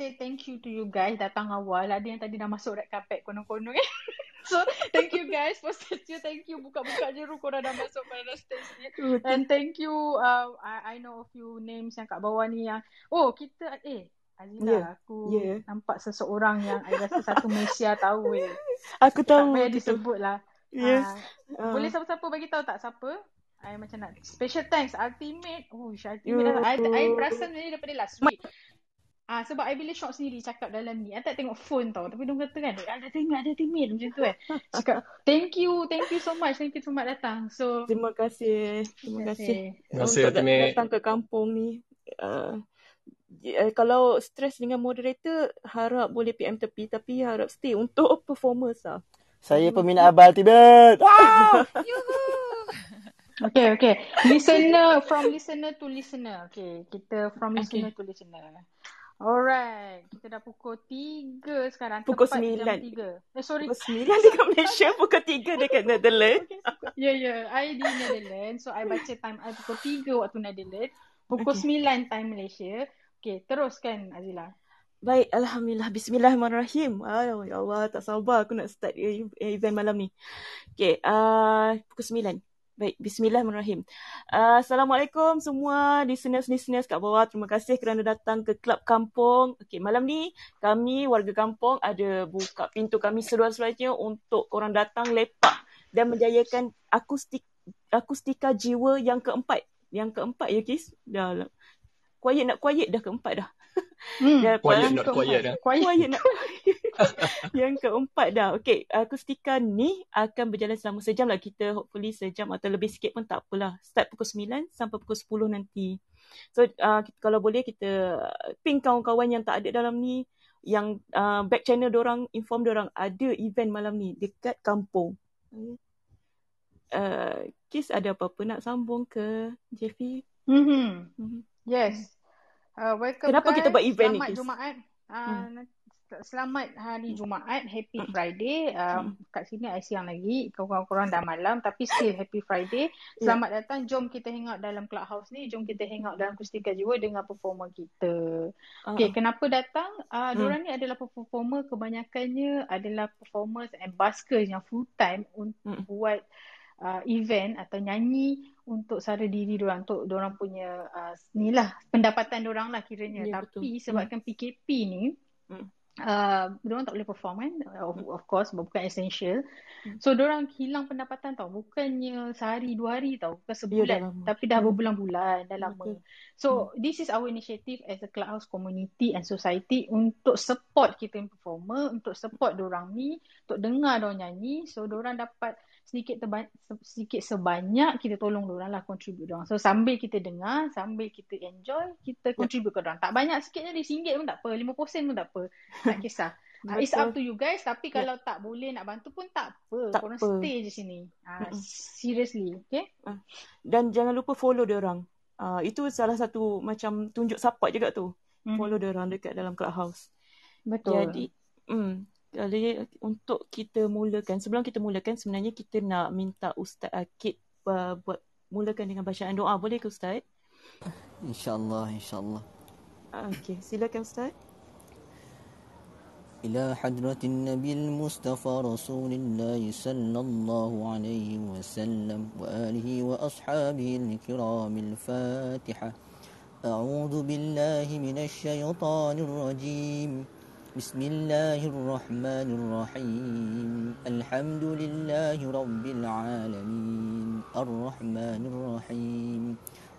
say thank you to you guys datang awal. Ada yang tadi dah masuk red carpet konon-konon eh. so thank you guys for statue. Thank you buka-buka je ru korang dah masuk pada stage ni. And thank you uh, I, I know a few names yang kat bawah ni yang oh kita eh Azila yeah. aku yeah. nampak seseorang yang I rasa satu Malaysia tahu eh. Aku tahu. Tak payah disebut lah. Yes. Uh, uh. Boleh siapa-siapa bagi tahu tak siapa? I macam nak special thanks ultimate. Oh, ultimate. Yeah, I, I, I perasan ni daripada last week. Ah sebab I bila shock sendiri cakap dalam ni. I tak tengok phone tau. Tapi dia kata kan, ada tengok ada teammate macam tu kan. Cakap, thank you, thank you so much. Thank you so much datang. So Terima kasih. Terima kasih. Terima kasih ultimate. Datang ke kampung ni. Uh, uh, kalau stres dengan moderator, harap boleh PM tepi. Tapi harap stay untuk performance lah. Saya peminat Abal Tibet. Ah! okay, okay. Listener, from listener to listener. Okay, kita from listener okay. to listener. Alright, kita dah pukul 3 sekarang. Pukul Tepat 9. Jam 3. Eh, sorry. Pukul 9 dekat Malaysia, pukul 3 dekat Netherlands. Ya, ya. I di Netherlands. So, I baca time I pukul 3 waktu Netherlands. Pukul okay. 9 time Malaysia. Okay, teruskan Azila. Baik, Alhamdulillah. Bismillahirrahmanirrahim. Oh, ya Allah, tak sabar aku nak start event malam ni. Okay, uh, pukul 9. Baik, bismillahirrahmanirrahim. Uh, Assalamualaikum semua di listeners kat bawah. Terima kasih kerana datang ke Klub Kampung. Okey, malam ni kami warga kampung ada buka pintu kami seluas-luasnya untuk korang datang lepak dan menjayakan akustik akustika jiwa yang keempat. Yang keempat ya, Kis? Dah quiet nak quiet dah keempat dah. Hmm. quiet not quiet dah. Quiet, quiet not yang keempat dah. Okay, akustika ni akan berjalan selama sejam lah. Kita hopefully sejam atau lebih sikit pun tak apalah. Start pukul 9 sampai pukul 10 nanti. So, uh, kita, kalau boleh kita ping kawan-kawan yang tak ada dalam ni. Yang uh, back channel orang inform orang ada event malam ni dekat kampung. Uh, Kis ada apa-apa nak sambung ke Jeffy? Mm-hmm. Mm-hmm. Yes. Uh, welcome Kenapa guys. kita buat event Selamat ni? Selamat Jumaat. Uh, hmm. Selamat hari Jumaat. Happy hmm. Friday. Um, hmm. Kat sini I siang lagi. Korang-korang dah malam. Tapi still happy Friday. Ya. Selamat yeah. datang. Jom kita hangout dalam clubhouse ni. Jom kita hangout dalam Kustika Jiwa dengan performer kita. Uh. Okay, kenapa datang? Uh, hmm. Diorang ni adalah performer. Kebanyakannya adalah performers and buskers yang full time untuk hmm. buat uh, event atau nyanyi untuk sara diri orang untuk orang punya uh, ni lah pendapatan orang lah kiranya ya, tapi betul. sebabkan hmm. PKP ni hmm. Uh, orang tak boleh perform kan of, hmm. of course bukan essential hmm. so orang hilang pendapatan tau bukannya sehari dua hari tau bukan ya, sebulan ya, tapi dah hmm. berbulan-bulan dah lama so hmm. this is our initiative as a clubhouse community and society untuk support kita performer untuk support orang ni untuk dengar orang nyanyi so orang dapat sedikit terba- sedikit sebanyak kita tolong orang lah contribute orang. So sambil kita dengar, sambil kita enjoy, kita ya. contribute ke orang. Tak banyak sikit je, RM1 pun tak apa, RM50 pun tak apa. Tak kisah. Uh, it's up to you guys tapi yeah. kalau tak boleh nak bantu pun tak apa. Tak Korang apa. stay je sini. Uh, seriously, okay? Uh. Dan jangan lupa follow dia orang. Uh, itu salah satu macam tunjuk support juga tu. Mm-hmm. Follow dia orang dekat dalam clubhouse. Betul. Jadi, mm, jadi untuk kita mulakan sebelum kita mulakan sebenarnya kita nak minta Ustaz Akid uh, buat mulakan dengan bacaan doa boleh ke Ustaz? InsyaAllah, insyaAllah. Okey, silakan Ustaz. إلى حضرة النبي المصطفى رسول الله صلى الله عليه وسلم وآله وأصحابه الكرام الفاتحة. أعوذ بالله من الشيطان الرجيم. بسم الله الرحمن الرحيم. الحمد لله رب العالمين. الرحمن الرحيم.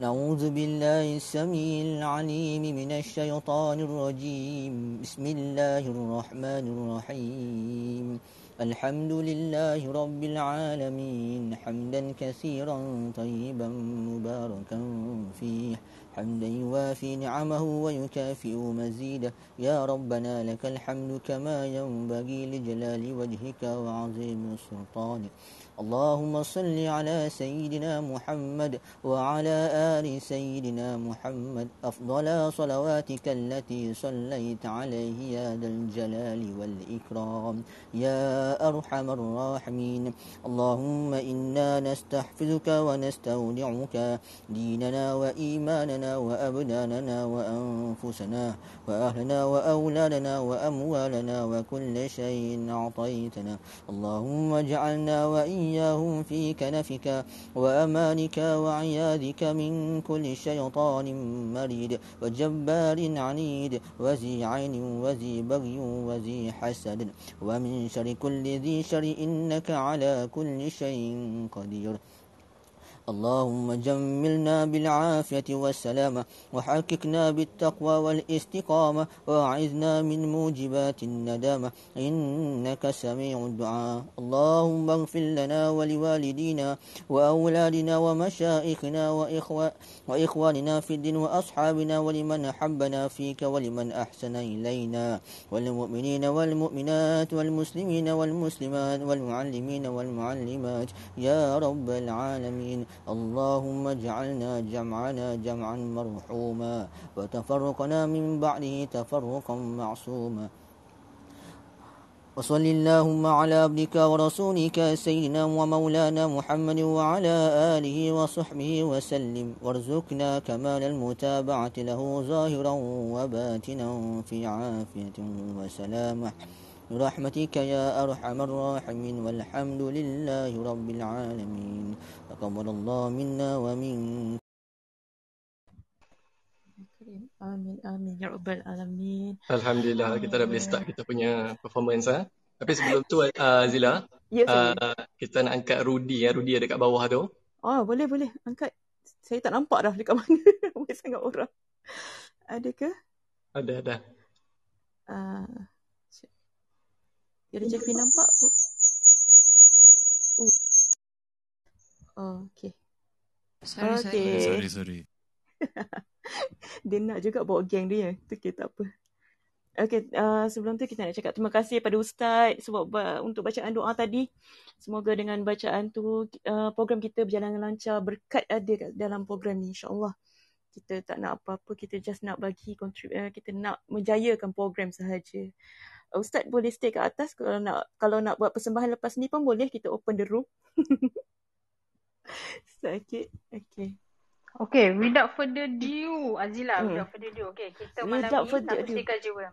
نعوذ بالله السميع العليم من الشيطان الرجيم. بسم الله الرحمن الرحيم. الحمد لله رب العالمين. حمدا كثيرا طيبا مباركا فيه. حمدا يوافي نعمه ويكافئ مزيده. يا ربنا لك الحمد كما ينبغي لجلال وجهك وعظيم سلطانك. اللهم صل على سيدنا محمد وعلى آل سيدنا محمد. أفضل صلواتك التي صليت عليه يا ذا الجلال والإكرام يا أرحم الراحمين. اللهم إنا نستحفظك ونستودعك ديننا وإيماننا وأبداننا وأنفسنا وأهلنا وأولادنا وأموالنا وكل شيء أعطيتنا. اللهم اجعلنا وإيانا إياهم في كنفك وأمانك وعياذك من كل شيطان مريد وجبار عنيد وذي عين وذي بغي وذي حسد ومن شر كل ذي شر إنك على كل شيء قدير اللهم جملنا بالعافية والسلامة وحققنا بالتقوى والاستقامة وأعذنا من موجبات الندامة إنك سميع الدعاء. اللهم اغفر لنا ولوالدينا وأولادنا ومشائخنا وإخوة وإخواننا في الدين وأصحابنا ولمن أحبنا فيك ولمن أحسن إلينا والمؤمنين والمؤمنات والمسلمين والمسلمات والمعلمين والمعلمات. يا رب العالمين. اللهم اجعلنا جمعنا جمعا مرحوما وتفرقنا من بعده تفرقا معصوما. وصل اللهم على عبدك ورسولك سيدنا ومولانا محمد وعلى آله وصحبه وسلم. وارزقنا كمال المتابعة له ظاهرا وباتنا في عافية وسلامة. برحمتك يا أرحم الراحمين والحمد لله رب العالمين تقبل الله منا ومنك Amin, amin. Ya Rabbal Alamin. Alhamdulillah, kita dah boleh start kita punya performance. Ha? Tapi sebelum tu, uh, Zila, ya, uh, kita nak angkat Rudy. Ya. Rudy ada kat bawah tu. Oh, boleh, boleh. Angkat. Saya tak nampak dah dekat mana. Ramai sangat orang. Ada ke? Ada, ada. Uh, ada Jeffrey nampak? Oh, oh okay. Sorry, okay. sorry. Sorry, sorry. dia nak juga bawa geng dia. Tu okay, tak apa. Okay, uh, sebelum tu kita nak cakap terima kasih pada Ustaz sebab uh, untuk bacaan doa tadi. Semoga dengan bacaan tu uh, program kita berjalan lancar. Berkat ada dalam program ni insyaAllah. Kita tak nak apa-apa, kita just nak bagi kontrib, uh, kita nak menjayakan program sahaja. Ustaz boleh stay kat atas kalau nak kalau nak buat persembahan lepas ni pun boleh kita open the room. Sakit. Okay. Okay, without further ado, Azila, hmm. without further ado. Okay, kita malam without ni nak bersihkan jiwa.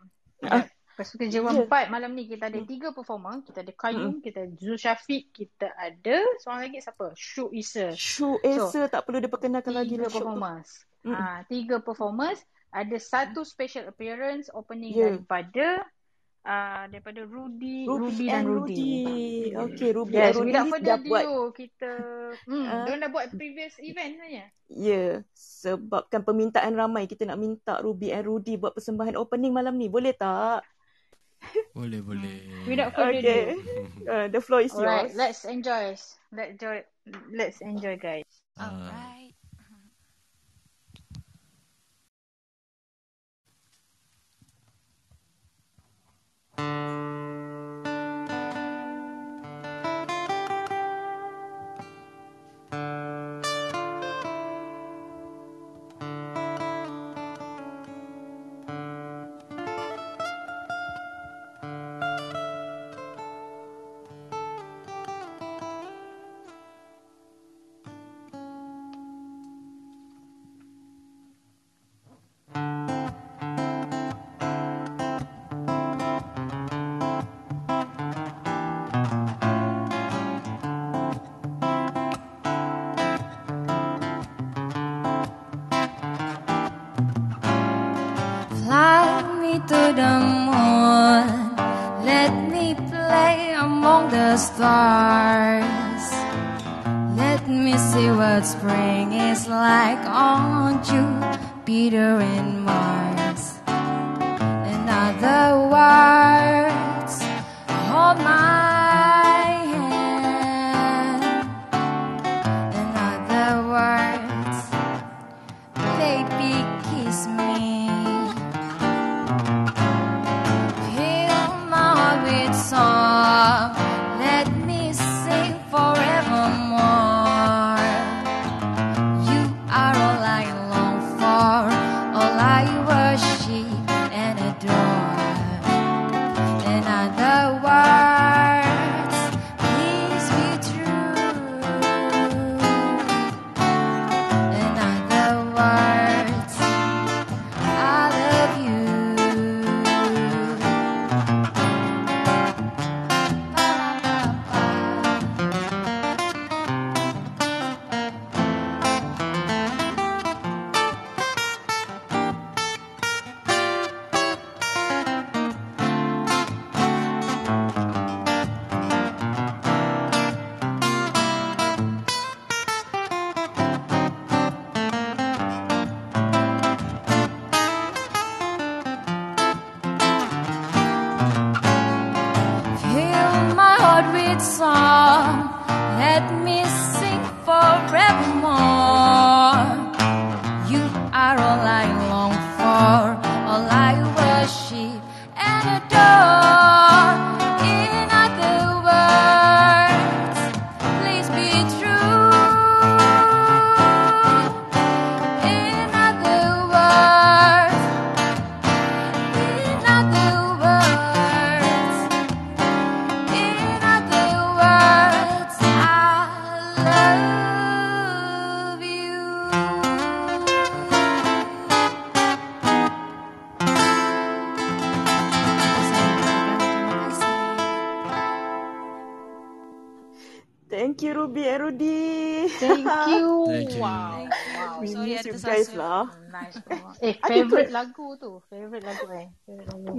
Bersihkan jiwa yeah. empat malam ni kita ada hmm. tiga performer. Kita ada Qayyum, hmm. kita ada Zul Syafiq, kita ada seorang lagi siapa? Shu Isa. Shu Isa so, tak perlu diperkenalkan lagi. Tiga performers. Ha, tiga performers. Ada satu special appearance opening yeah. daripada uh, daripada Rudy, Ruby, Ruby dan Rudy. Rudy. Okey, Ruby yes, dan Rudy dah buat kita hmm, uh, dia dah buat previous event sebenarnya. Ya, yeah, sebabkan permintaan ramai kita nak minta Ruby and Rudy buat persembahan opening malam ni. Boleh tak? Boleh, boleh. Without further okay. Uh, the floor is Alright, yours. let's enjoy. Let's enjoy. Let's enjoy, guys. 何? Uh, Alright. stars. Let me see what spring is like on Jupiter and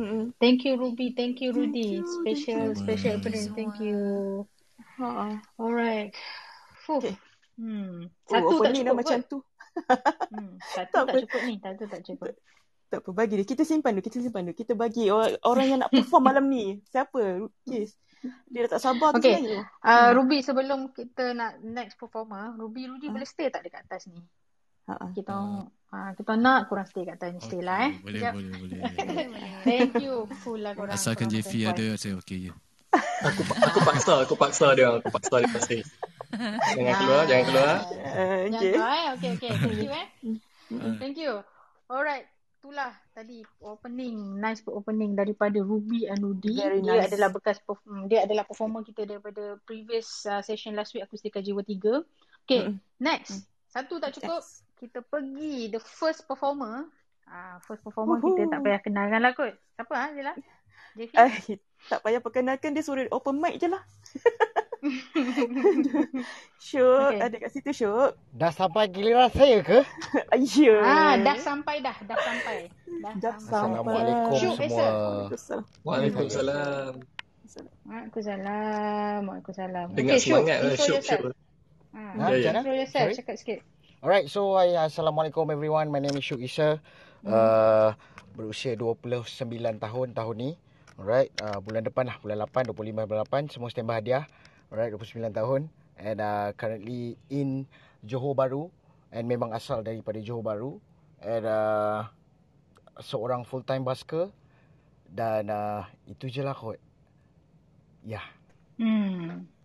Mm-mm. Thank you Ruby. Thank you Rudy. thank Special you. special Thank you opening. Thank you. Ha. Alright. Fuh. Okay. Hmm. Oh, Satu tak opening dah cukup macam tu. Hmm. Satu Tak tak cukup ni. Satu tak cukup. Tak apa, bagi dia. Kita simpan dulu, kita simpan dulu. Kita bagi orang, orang yang nak perform malam ni. Siapa? Yes. Dia dah tak sabar tu Okay. sebenarnya. Uh, Ruby sebelum kita nak next performer, Ruby Ruby boleh stay tak dekat atas ni? Ha. Kita uh, kita nak kurang stay kat atas ni. Stay lah eh. Boleh, Sekejap. boleh, boleh. Thank you. Full lah korang. Asalkan korang JV ada, saya okey je. Aku aku paksa, aku paksa dia, aku paksa dia pasti. Jangan keluar, jangan keluar. Uh, Jangan okay. kau eh. Okay, okay. Thank you eh. Ah. Thank you. Alright. Itulah tadi opening, nice opening daripada Ruby and Rudy. Very dia nice. adalah bekas perf- dia adalah performer kita daripada previous uh, session last week Akustika Jiwa 3. Okay, Mm-mm. next. Satu tak cukup, Next. Kita pergi the first performer. Ah, first performer Woohoo. kita tak payah kenalkan lah kot. Siapa ah, Zila? JV? Eh, tak payah perkenalkan dia suruh open mic je lah. Syuk, Okay. ada kat situ Syuk. Dah sampai giliran saya ke? Ayo. Ah, dah sampai dah, dah sampai. Dah, Dah sampai. Assalamualaikum Syuk, semua. Waalaikumsalam. Waalaikumsalam. Waalaikumsalam. Waalaikumsalam. Dengar Okay, Syuk, semangat lah, syuk, yourself. syuk. Ah, Ha, Ya, ya. intro yourself, Sorry? cakap sikit. Alright, so hi, Assalamualaikum everyone. My name is Syuk Isa. Uh, berusia 29 tahun tahun ni. Alright, uh, bulan depan lah, bulan 8, 25 bulan 8. Semua standby hadiah. Alright, 29 tahun. And uh, currently in Johor Bahru. And memang asal daripada Johor Bahru. And uh, seorang full time basker. Dan uh, itu je lah kot. Ya. Yeah. Hmm.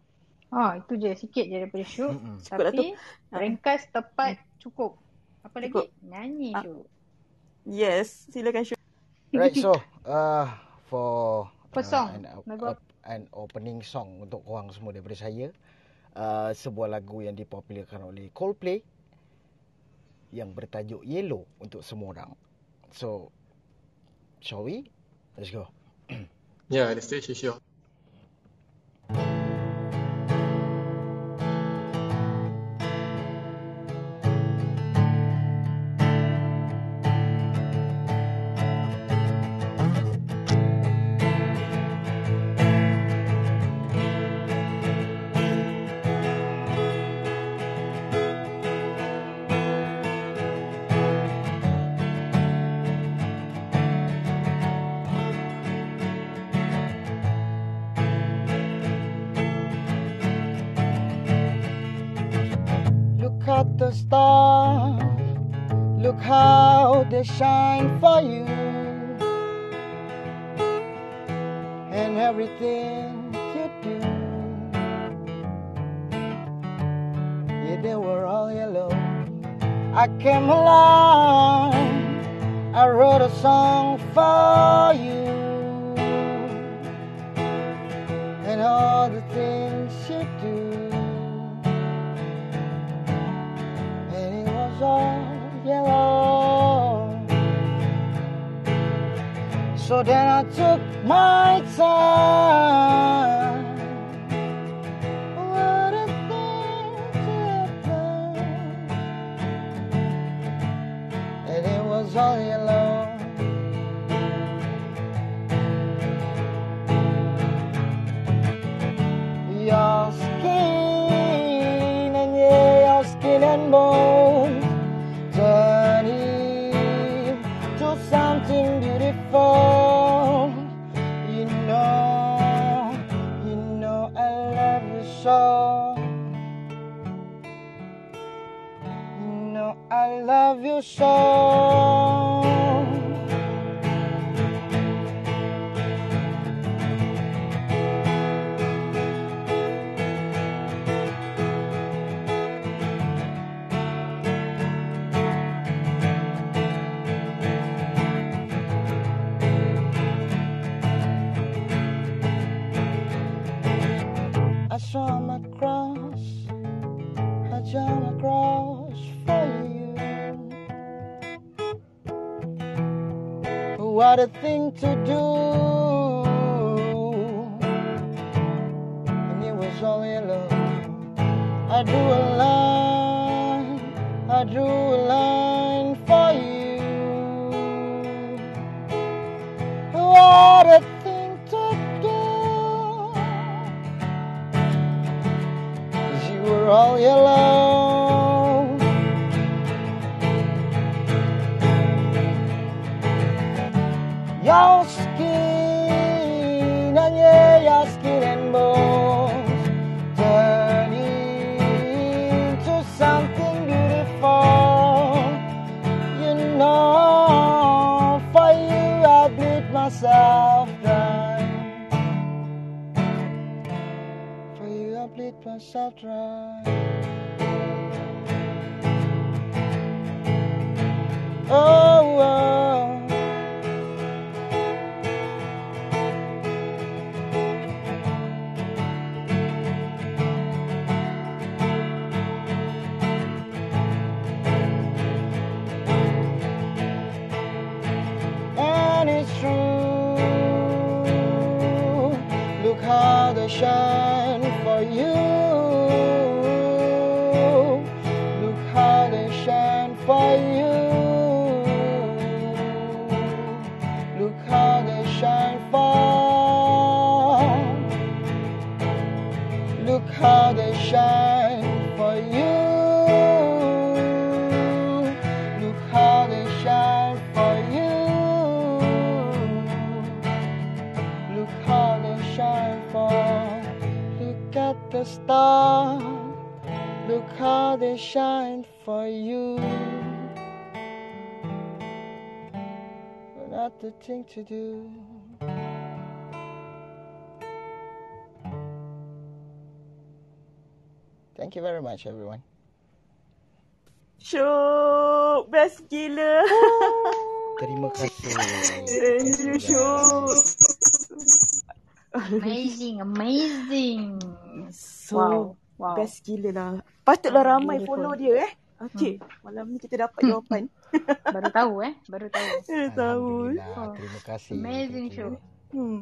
Oh, itu je sikit je daripada Syuk. Cukup lah tu. Tapi ringkas tepat cukup. Apa lagi? Cukup. Nyanyi Ah. Syuk. Yes, silakan Syuk. Right, so uh, for Apa song? an, op- an opening song untuk korang semua daripada saya, uh, sebuah lagu yang dipopularkan oleh Coldplay yang bertajuk Yellow untuk semua orang. So, shall we? Let's go. Yeah, the stage is yours. Everything you do, yeah, they were all yellow. I came along, I wrote a song for you. And all the things you do. and it was all yellow. So then I took my time. Love you What a thing to do, and it was all yellow. I drew a line, I drew a line for you. What a myself dry. Oh, oh. and it's true. Look how they shine for you. How shine for you. But Not the thing to do. Thank you very much, everyone. Syuk. Best gila. Terima kasih. Thank you, Syuk. Amazing, amazing. So, Wow, wow. best gila lah. Patutlah Ah, ramai beautiful. follow dia eh. Okay, malam ni kita dapat jawapan. Baru tahu eh, baru tahu. Saya tahu. Alhamdulillah. Terima kasih. Amazing show. Hmm.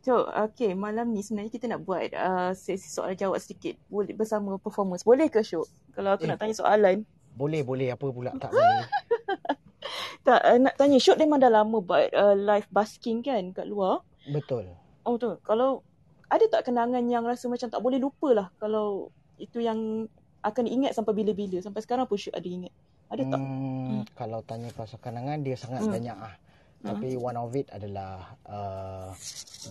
So, okay, malam ni sebenarnya kita nak buat uh, sesi soal jawab sedikit boleh bersama performers. Boleh ke Syuk? Kalau aku Eh. nak tanya soalan. Boleh, boleh. Apa pula tak boleh. Tak, uh, nak tanya Syuk memang dah lama buat uh, live basking kan kat luar. Betul. Oh betul. Kalau ada tak kenangan yang rasa macam tak boleh lupa lah kalau itu yang akan diingat sampai bila-bila. Sampai sekarang pun Syuk ada ingat. Ada tak? Hmm, Kalau tanya pasal kenangan, dia sangat Hmm. banyak ah. Tapi one of it adalah uh,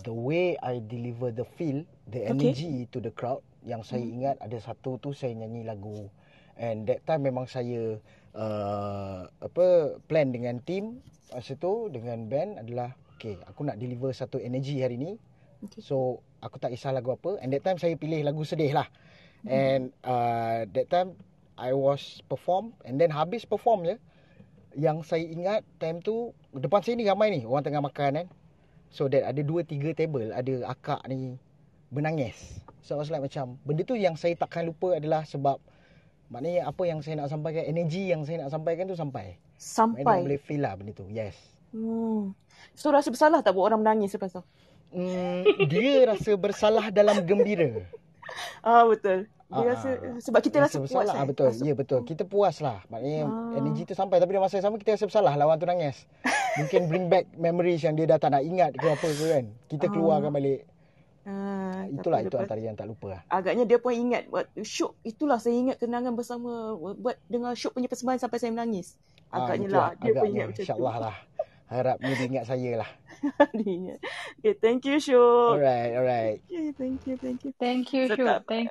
the way I deliver the feel, the Okay. energy to the crowd. Yang saya ingat ada satu tu saya nyanyi lagu and that time memang saya uh, apa plan dengan team masa tu dengan band adalah okay aku nak deliver satu energy hari ni. Okay. So aku tak kisah lagu apa and that time saya pilih lagu sedih lah. And uh, that time I was perform and then habis perform je yang saya ingat time tu depan saya ni ramai ni orang tengah makan kan. So that ada dua tiga table ada akak ni menangis. So I was like macam benda tu yang saya takkan lupa adalah sebab maknanya apa yang saya nak sampaikan energy yang saya nak sampaikan tu sampai. Maknanya Sampai. boleh feel lah benda tu. Yes. Hmm. So rasa bersalah tak buat orang menangis lepas tu? Hmm, dia rasa bersalah dalam gembira. Ah betul. Dia Ah, rasa ah. sebab kita rasa, puas bersalah. kan. Ah, betul. Masuk- Ya betul. Kita puas lah. Maknanya Ah. energy tu sampai tapi dalam masa yang sama kita rasa bersalah lawan tu nangis. Mungkin bring back memories yang dia dah tak nak ingat ke apa ke kan. Kita keluarkan balik. Ah, Itulah itu lepas- antara yang tak lupa lah. Agaknya dia pun ingat buat syuk itulah saya ingat kenangan bersama buat dengar syuk punya persembahan sampai saya menangis. Ah, Agaknya itulah. lah dia pun Agaknya. ingat macam tu. InsyaAllah lah. Harapnya dia ingat saya lah. dia ingat. Okay, thank you syuk. Alright, alright. Okay, thank you, thank you. Thank you, Syuk. Thank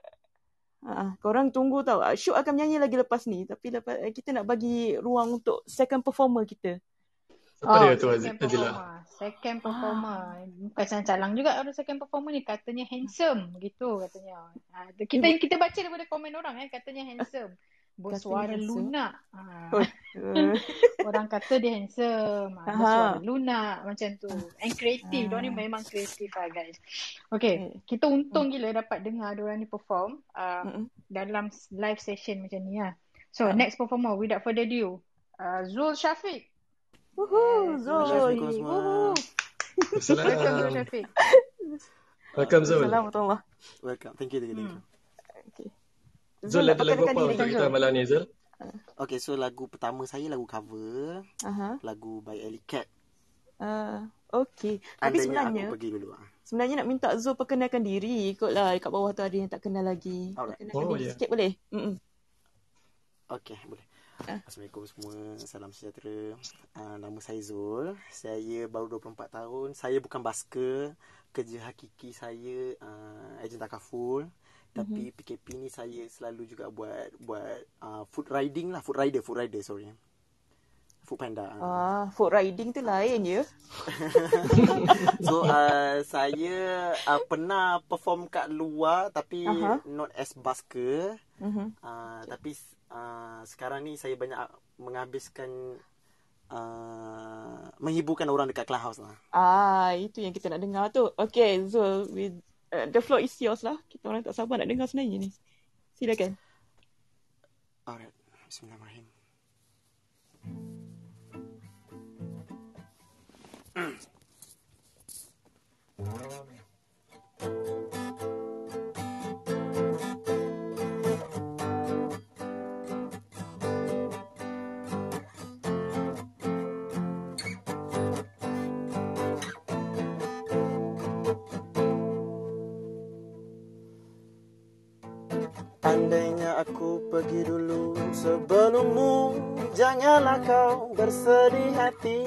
Ah, korang tunggu tau. Ah, Syuk akan menyanyi lagi lepas ni. Tapi lepas, eh, kita nak bagi ruang untuk second performer kita. Apa dia tu second Azila? performer. Second performer. Bukan calang juga orang second performer ni. Katanya handsome. Begitu katanya. Ha, kita kita baca daripada komen orang eh. Katanya handsome. Bersuara handsome. lunak. Ha. Oh. Uh, Orang kata dia handsome. Ha, Aha. bersuara lunak macam tu. And kreatif. Diorang ni Ah. memang kreatif lah guys. Okay. Eh. Kita untung gila dapat dengar diorang ni perform. Uh, mm-mm. dalam live session macam ni lah. So Ah. next performer without further ado. Uh, Zul Syafiq. Woohoo, Yes, Zul. Woohoo. Welcome Zul Assalamualaikum. Syafiq. Welcome Zul. Assalamualaikum Welcome. Thank you, thank you, thank Zul ada lagu apa diri. untuk kita malam ni Zul? Okay, so lagu pertama saya lagu cover. Aha. Lagu by Ellie Cat. Uh, okay. Tapi Andainya sebenarnya, aku pergi dulu. ah. sebenarnya nak minta Zul perkenalkan diri. Ikutlah kat bawah tu ada yang tak kenal lagi. Alright. Perkenalkan Oh, diri ya. sikit boleh? Mm-mm. Okay, boleh. Ah. Assalamualaikum semua. Salam sejahtera. Uh, nama saya Zul. Saya baru 24 tahun. Saya bukan basker. Kerja hakiki saya uh, ejen takaful. Tapi Mhm. PKP ni saya selalu juga buat buat uh, food riding lah. Food rider, food rider sorry. Food panda. ah. Ah, food riding tu lain je. So uh, saya uh, pernah perform kat luar tapi Aha. not as basker. Mhm. Uh, tapi uh, sekarang ni saya banyak menghabiskan uh, menghiburkan orang dekat clubhouse lah. Ah, itu yang kita nak dengar tu. Okay, Zul, with, uh, the floor is yours lah. Kita orang tak sabar nak dengar sebenarnya ni. Silakan. Alright. Bismillahirrahmanirrahim. Andainya aku pergi dulu. Sebelummu Janganlah kau bersedih hati.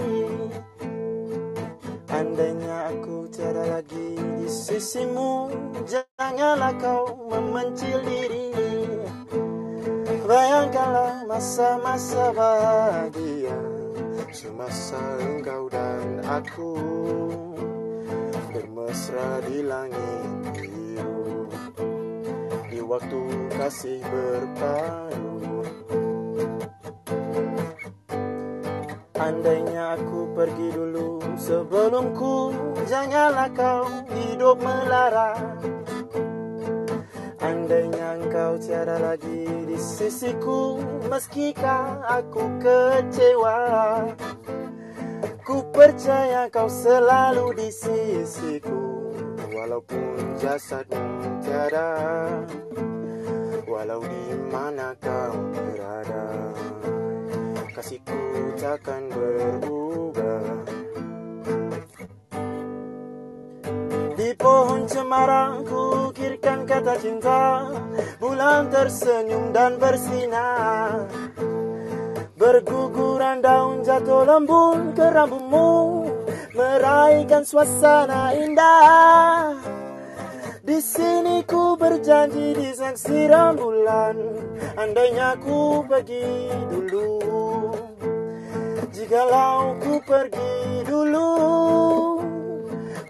Andainya aku tiada lagi di sisimu Janganlah kau memencil diri. Bayangkanlah masa-masa bahagia Semasa engkau dan aku. Bermesra di langit waktu kasih berpadu Andainya aku pergi dulu sebelumku Janganlah kau hidup melara Andainya engkau tiada lagi di sisiku Meskipun aku kecewa. Ku percaya kau selalu di sisiku Walaupun jasadmu tiada Walau di mana kau berada Kasihku takkan berubah. Di pohon cemara ku ukirkan kata cinta Bulan tersenyum dan bersinar. Berguguran daun jatuh lembut ke rambutmu Meraihkan suasana indah. Di sini ku berjanji di saksi rembulan. Andainya ku pergi dulu. Jikalau ku pergi dulu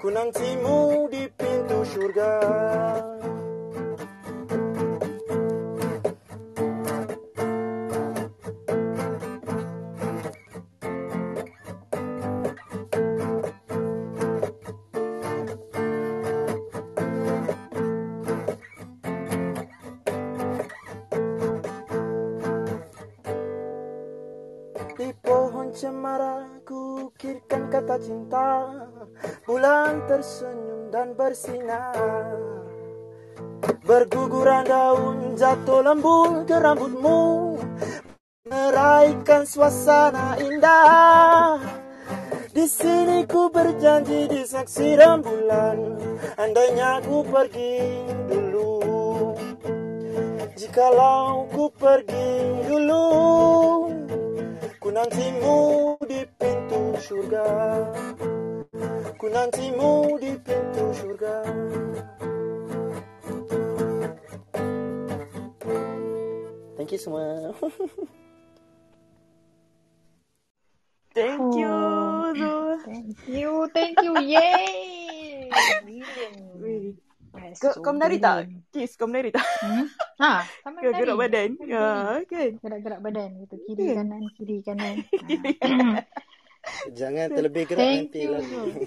Ku nantimu di pintu surga cemara ku ukirkan kata cinta. Bulan tersenyum dan bersinar. Berguguran daun jatuh lembut ke rambutmu. Meraihkan suasana indah. Di sini ku berjanji di saksi rembulan. Andainya ku pergi dulu. Jikalau ku pergi dulu Ku nantimu di pintu surga Ku nantimu di pintu surga Thank you semua Thank you. Thank you, thank you. Yay! Brilliant. Kau, so kau menari tak? Kiss, kau menari tak? Hmm? Ha, sama Kau gerak badan? Ya, kan? Gerak-gerak badan gitu. Kiri Ya. kanan, kiri kanan. Jangan terlebih gerak Thank nanti you, lagi Zul.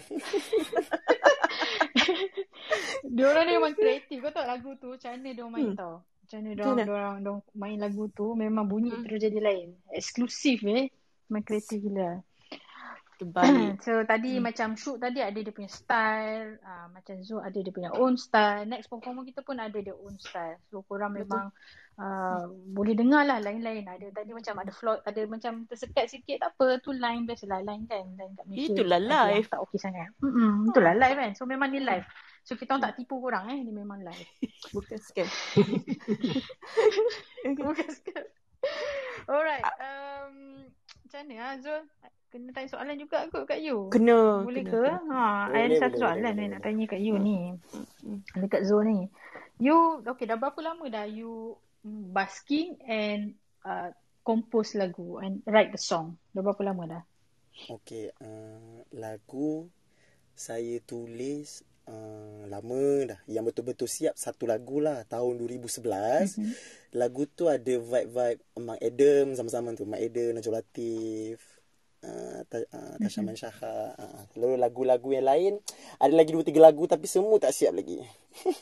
Diorang ni memang kreatif. Kau tahu lagu tu macam mana diorang main Hmm. tau. Macam mana diorang, mana? diorang, diorang main lagu tu memang bunyi Hmm. terus jadi lain. Eksklusif eh. Memang kreatif gila. Terbaik. So tadi macam Shoot tadi ada dia punya style, uh, macam Zul ada dia punya own style. Next performer kita pun ada dia own style. So korang Betul. memang uh, boleh dengar lah lain-lain. Ada tadi macam ada float, ada macam tersekat sikit tak apa. Tu line biasalah line kan. Line kat Malaysia. Itulah live. Tak okey sangat. Mm-mm, itulah live kan. So memang ni live. So kita orang tak tipu korang eh. Ni memang live. Bukan scam. Bukan scam. Alright. Um, macam mana lah Zul? Kena tanya soalan juga kot kat you. Kena. Boleh kena, ke? kena. Ha, I Boleh, ada satu boleh, soalan boleh, boleh, nak tanya kat you ni. Hmm. Dekat Zul ni. You, okay dah berapa lama dah you basking and uh, compose lagu and write the song? Dah berapa lama dah? Okey, uh, lagu saya tulis uh, lama dah. Yang betul-betul siap satu lagu lah tahun 2011. Mm-hmm. Lagu tu ada vibe-vibe Mak Adam zaman-zaman tu. Mak Adam, Najwa Latif, uh, Ta- uh, Tasha. Manshaha. Uh, lalu lagu-lagu yang lain ada lagi dua tiga lagu tapi semua tak siap lagi.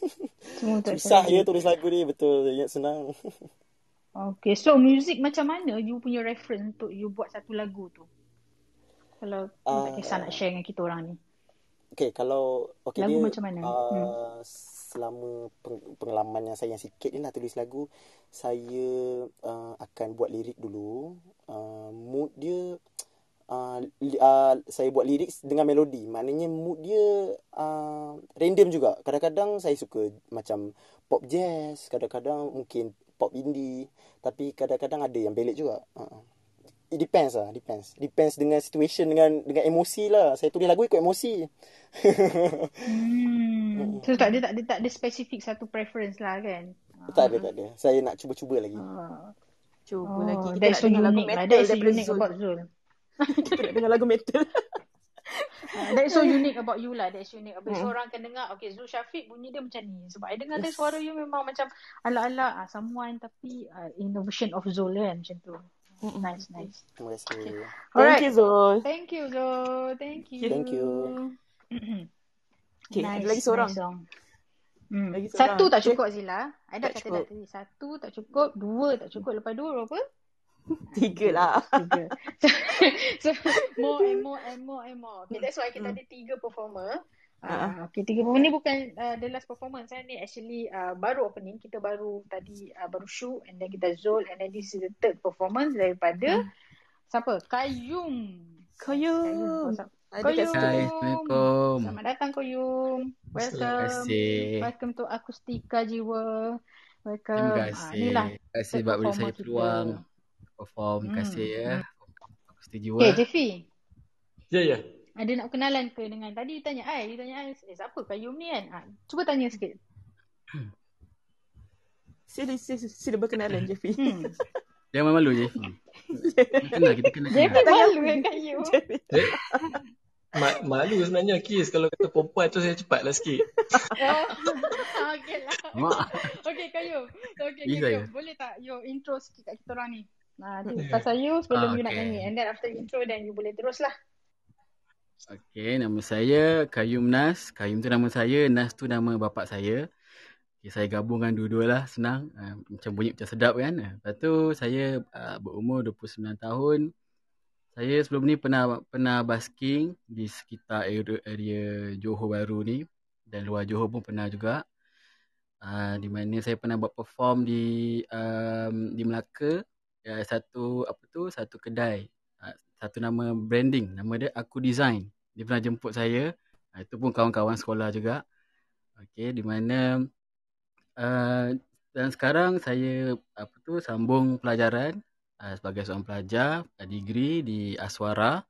Semua tak Susah siap lagi. tulis lagu ni betul. Ingat senang. Okay, so music macam mana you punya reference untuk you buat satu lagu tu? Kalau you tak kisah nak Uh, share dengan kita orang ni. Okay, kalau okay Lagu dia macam mana? Hmm. uh, selama peng- pengalaman yang saya yang sikit ni lah tulis lagu, saya uh, akan buat lirik dulu. Uh, mood dia uh, li, uh, saya buat lirik dengan melodi. Maknanya mood dia uh, random juga. Kadang-kadang saya suka macam pop jazz, kadang-kadang mungkin pop indie, tapi kadang-kadang ada yang ballad juga. Uh. It depends lah, depends. Depends dengan situation, dengan dengan emosi lah. Saya tulis lagu ikut emosi. Hmm. So tak ada tak ada tak ada spesifik satu preference lah kan? tak ada, tak ada. Saya nak cuba-cuba lagi. Ah. Cuba Oh, lagi. Kita that's nak so dengar lagu unique lah. metal That's so unique Zul. about Zul. Kita nak dengar lagu metal. Uh, that's so unique about you lah. That's unique. Habis Hmm. orang akan dengar, okay Zul Syafiq bunyi dia macam ni. Sebab I dengar dia suara you memang macam ala-ala ah, someone tapi uh, innovation of Zul kan macam tu. Mm-mm. Nice, nice. Terima kasih. Thank Alright. you Zul. Thank you Zul. Thank you. Thank you. Okay, ada nice, lagi seorang. nice song. Hmm. Lagi seorang. Satu tak Okay. cukup Zila. I dah Tak kata cukup. tadi. Satu tak cukup. Dua tak cukup. Lepas dua berapa? Tiga lah. Tiga. so, more and more and more and more. Okay, that's why kita ada tiga performer. Uh, okay, tiga performer ni bukan uh, the last performance. Eh. Ni actually uh, baru opening. Kita baru tadi uh, baru shoot and then kita Zul and then this is the third performance daripada siapa? Kayum. Kayum. Kayum. Koyum. Hai, Assalamualaikum. Selamat datang Koyum. Terima Welcome. kasih. Welcome to Akustika Jiwa. Welcome. Terima Ah, kasih. inilah Terima kasih sebab beri saya kita. peluang perform. Terima Hmm, kasih ya. Aku setuju Okay, lah. Jeffy. Ya, ya. Ada nak kenalan ke dengan tadi you tanya ai, you tanya ai, eh siapa Kayum ni kan? Ha, cuba tanya sikit. Sila, sila, sila berkenalan Jeffy. Hmm. Jangan malu je. Kenal kita kenal. Dia kenal. pun malu kan Kayum. Jeffy. Ma- malu sebenarnya Kis kalau kata perempuan tu saya cepatlah sikit. Oh. okay lah. Mak. Okay Kayum. Okay Bisa Kayum. ya? Boleh tak you intro sikit kat kita orang ni? Nah, Ya. nanti pasal you sebelum Ah, you nak nyanyi. And then after intro then you boleh terus lah. Okey, nama saya Kayum Nas. Kayum tu nama saya, Nas tu nama bapak saya. Okay, saya gabungkan dua-dua lah, senang. Uh, macam bunyi macam sedap kan. Uh, lepas tu saya uh, berumur 29 tahun. Saya sebelum ni pernah pernah basking di sekitar area, area Johor Bahru ni. Dan luar Johor pun pernah juga. Uh, di mana saya pernah buat perform di um, di Melaka. Uh, satu apa tu satu kedai satu nama branding nama dia aku design. Dia pernah jemput saya. Uh, itu pun kawan-kawan sekolah juga. Okey di mana uh, dan sekarang saya apa tu sambung pelajaran uh, sebagai seorang pelajar uh, degree di Aswara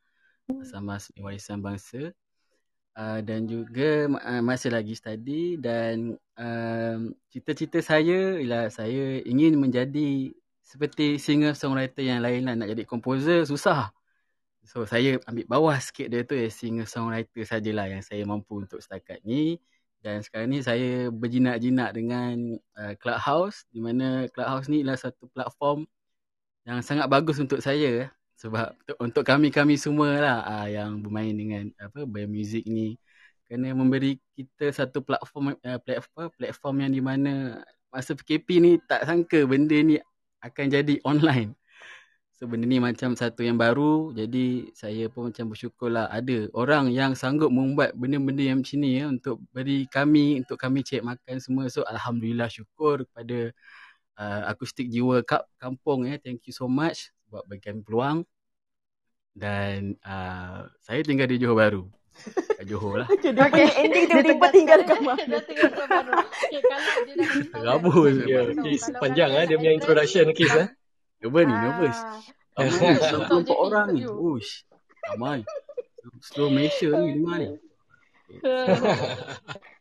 sama seni warisan bangsa. Uh, dan juga uh, masih lagi study dan um, cita-cita saya ialah saya ingin menjadi seperti singer songwriter yang lain lah. Nak jadi komposer susah. So saya ambil bawah sikit dia tu ya singer songwriter sajalah yang saya mampu untuk setakat ni dan sekarang ni saya berjinak-jinak dengan uh, Clubhouse di mana Clubhouse ni adalah satu platform yang sangat bagus untuk saya sebab untuk, kami-kami semua lah uh, yang bermain dengan apa bermuzik ni kerana memberi kita satu platform uh, platform platform yang di mana masa PKP ni tak sangka benda ni akan jadi online. So benda ni macam satu yang baru jadi saya pun macam bersyukur lah ada orang yang sanggup membuat benda-benda yang macam ni ya, untuk beri kami, untuk kami cek makan semua. So Alhamdulillah syukur kepada uh, Akustik Jiwa Cup Kampung ya. Thank you so much sebab bagi kami peluang. Dan uh, saya tinggal di Johor Baru. Kat Johor lah. Okay, dia Okay. ending tiba-tiba tinggal Dia mana. tinggal kalau panjang kalian ah dia punya introduction Kis eh. Nervous ni, nervous. Ah, untuk 64 JP orang ni. Uish. Ramai. Slow Malaysia ni dengar ni.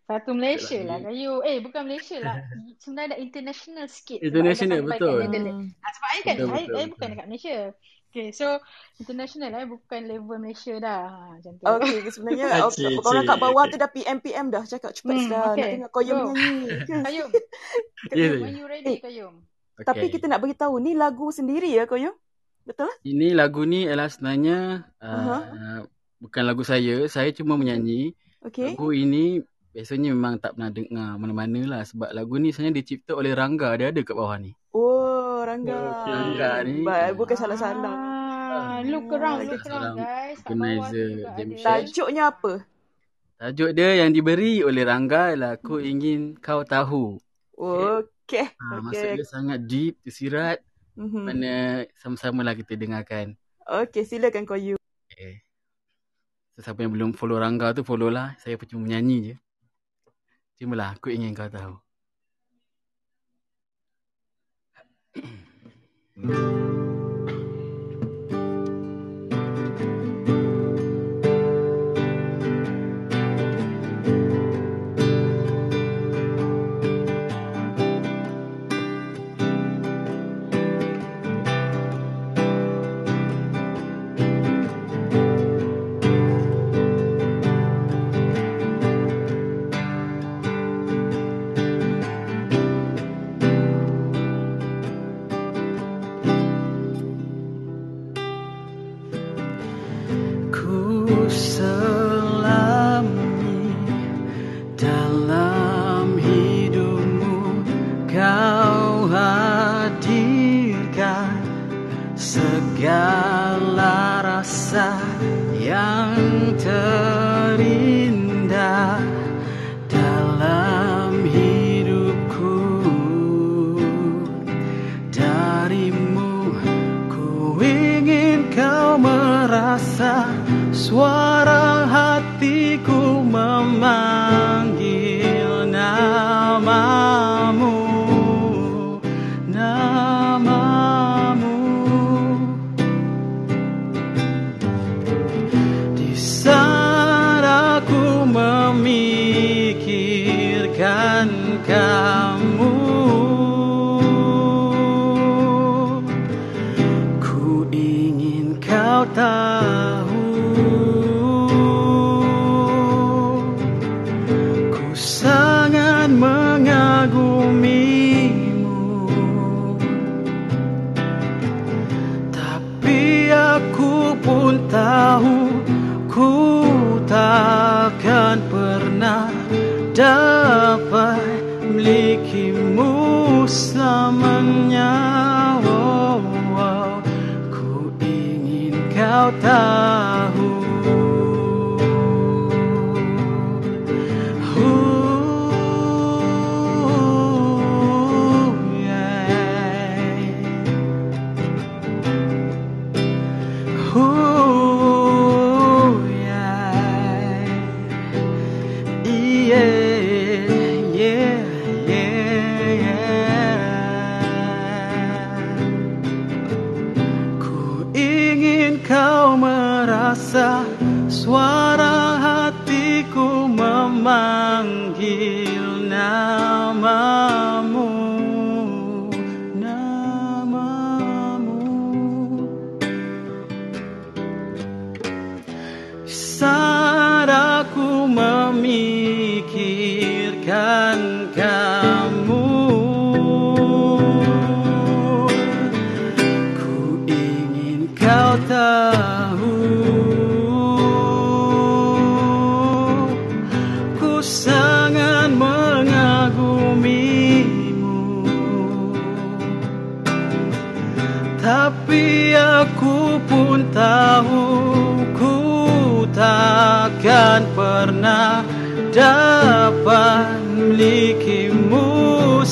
Satu Malaysia lah kayu. Eh bukan Malaysia lah. Sebenarnya dah international sikit. Dah International, betul. Hmm. Ah, sebab I kan, betul. bukan dekat Malaysia. Okay, so international lah, bukan level Malaysia dah. Ha, macam tu. Okay, sebenarnya Ah, cik, orang kat bawah tu dah PM PM dah cakap cepat Hmm, sudah nak okay. dengar Koyum Go. menyanyi. Kayum, Ya, Kayum, ya. when you ready, Eh, Kayum. Tapi kita nak beritahu ni lagu sendiri ya Koyum? Betul? Ini lagu ni adalah sebenarnya uh, Aha. uh, bukan lagu saya. Saya cuma menyanyi. Okay. Lagu ini biasanya memang tak pernah dengar mana-mana lah. Sebab lagu ni sebenarnya dicipta oleh Rangga. Dia ada kat bawah ni. Oh, Rangga. Okay. Rangga ni. Baik, bukan salah-salah. Ah, look around, Ah, look kita around guys. Organizer juga jam ada. session. Tajuknya apa? Tajuk dia yang diberi oleh Rangga ialah Aku Ingin Kau Tahu. Okay. Ha, Maksud Okay. dia sangat deep, tersirat. Mhm. Mana sama-sama lah kita dengarkan. Okay, silakan Koyum. Okay. So, siapa yang belum follow Rangga tu follow lah. Saya pun cuma menyanyi je. Cumalah aku ingin kau tahu.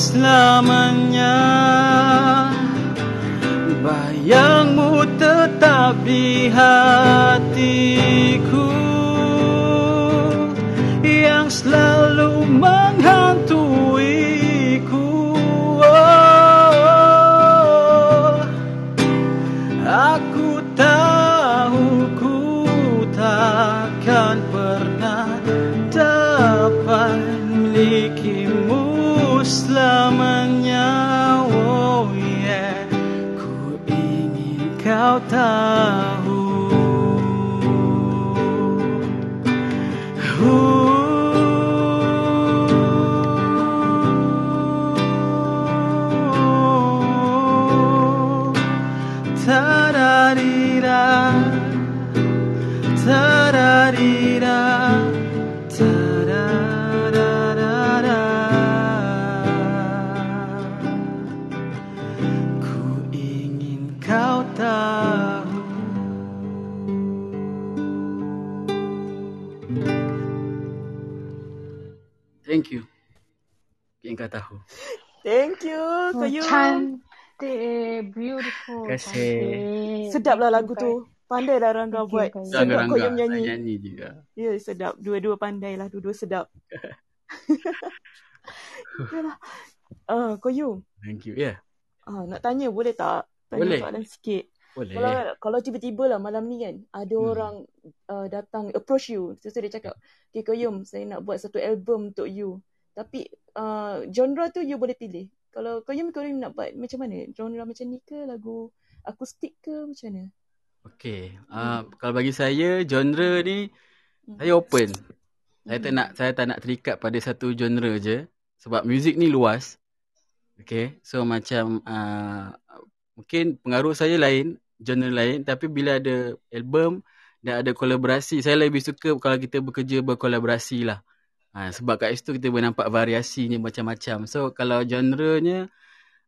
selamanya. Bayangmu tetap di hatiku kasih. Cantik. Sedap lah lagu tu. Pandai lah Rangga you, buat. Koyum. Dan Sedap Rangga Koyum tak nyanyi. nyanyi juga. Ya, sedap. Dua-dua pandai lah. Dua-dua sedap. Yalah. Ah, Koyum. Thank you. Ya, yeah, Ah, nak tanya boleh tak? Tanya Boleh. soalan sikit. boleh. Kalau kalau tiba-tiba lah malam ni kan ada Hmm. orang uh, datang approach you, terus dia cakap, "Okay, Koyum, saya nak buat satu album untuk you." Tapi uh, genre tu you boleh pilih. Kalau Koyum Koyum nak buat macam mana? Genre macam ni ke lagu akustik ke macam mana? Okay. Uh, kalau bagi saya, genre ni, Hmm. saya open. Saya tak nak saya tak nak terikat pada satu genre je. Sebab muzik ni luas. Okay. So macam uh, mungkin pengaruh saya lain, genre lain. Tapi bila ada album dan ada kolaborasi, saya lebih suka kalau kita bekerja berkolaborasi lah. Ha, sebab kat situ kita boleh nampak variasinya macam-macam. So kalau genrenya,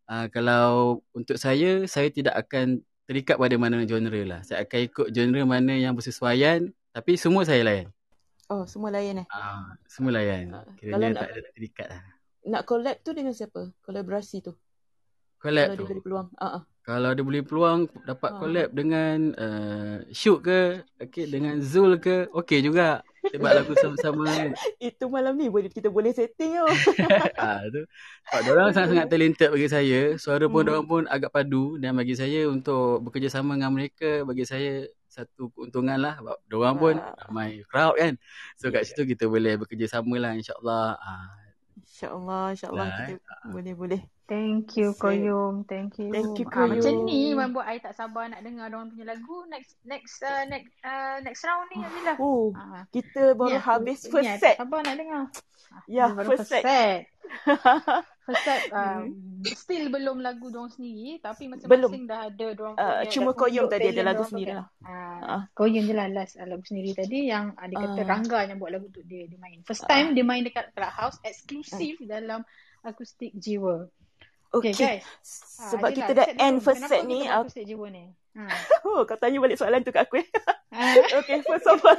uh, kalau untuk saya, saya tidak akan terikat pada mana genre lah. Saya akan ikut genre mana yang bersesuaian. Tapi semua saya layan. Oh, semua lain eh. Ah, semua layan. Ah, kalau Kiranya nak- tak ada terikat lah. Nak collab tu dengan siapa? Kolaborasi tu. Collab kalau tu. dia beri peluang. Ah. Kalau ada boleh peluang dapat Ah. collab dengan uh, Syuk ke, okay, dengan Zul ke, okey juga. Buat lagu sama-sama kan. Itu malam ni boleh kita boleh setting tau. ah, tu. Sebab diorang sangat-sangat talented bagi saya. Suara pun Hmm. diorang pun agak padu. Dan bagi saya untuk bekerjasama dengan mereka, bagi saya satu keuntungan lah. Sebab diorang pun Ah. ramai crowd kan. So kat situ kita boleh bekerjasama lah insyaAllah. Ah, InsyaAllah, insyaAllah Lah, kita eh. Thank you. Koyum, thank you. Thank you, Ah, macam Koyum. ni membuat I tak sabar nak dengar orang punya lagu next next uh, next uh, next round ni Azilah. Oh, Ah, kita baru aku- habis first I set. Sabar nak dengar. Ah, Ya, ni baru first set. First set um, still belum lagu diorang sendiri tapi Belum. masing-masing dah ada diorang Uh, punya cuma Koyum tadi ada lagu sendiri lah. Ah, Ah. Koyum je lah last uh, lagu sendiri tadi yang uh, dia kata Ah. Rangga yang buat lagu untuk dia dia main. First time dia main dekat Clubhouse eksklusif dalam akustik jiwa. Okay, Okay. guys. Ah, Sebab Azilah, kita dah set end first Kenapa set ni. aku- akustik jiwa ni? Ha. Oh, kau tanya balik soalan tu kat aku. eh. Ah. okay, first of all.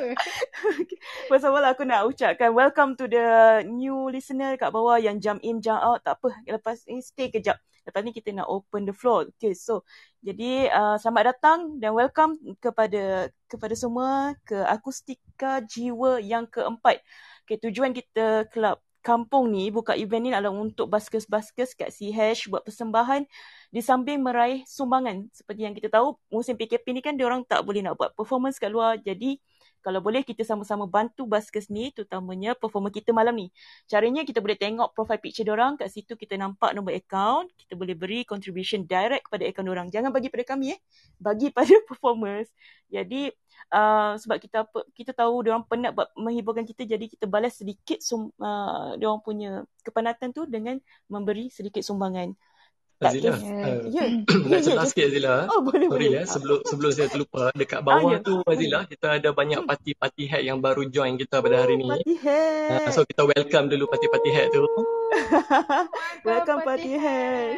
First of all, aku nak ucapkan welcome to the new listener kat bawah yang jump in, jump out. Tak apa. Lepas ni stay kejap. Lepas ni kita nak open the floor. Okay, so jadi uh, selamat datang dan welcome kepada kepada semua ke Akustika Jiwa yang keempat. Okay, tujuan kita kelab kampung ni buka event ni adalah untuk baskers-baskers kat CH buat persembahan di samping meraih sumbangan. Seperti yang kita tahu, musim PKP ni kan diorang tak boleh nak buat performance kat luar. Jadi, kalau boleh kita sama-sama bantu baskers ni, terutamanya performer kita malam ni. Caranya kita boleh tengok profile picture diorang. Kat situ kita nampak nombor account. Kita boleh beri contribution direct kepada account diorang. Jangan bagi pada kami eh. Bagi pada performers. Jadi, uh, sebab kita kita tahu diorang penat buat menghiburkan kita. Jadi, kita balas sedikit sum, uh, diorang punya kepenatan tu dengan memberi sedikit sumbangan. Tak Azila, uh, Ya, ya, nak ya. celah sikit Azila. Oh, boleh, Sorry boleh. ya, sebelum sebelum saya terlupa. Dekat Ah, bawah ya. tu Azila, kita ada banyak parti-parti head yang baru join kita pada hari ni. Party Uh, so kita welcome dulu parti-parti head tu. Welcome party hat.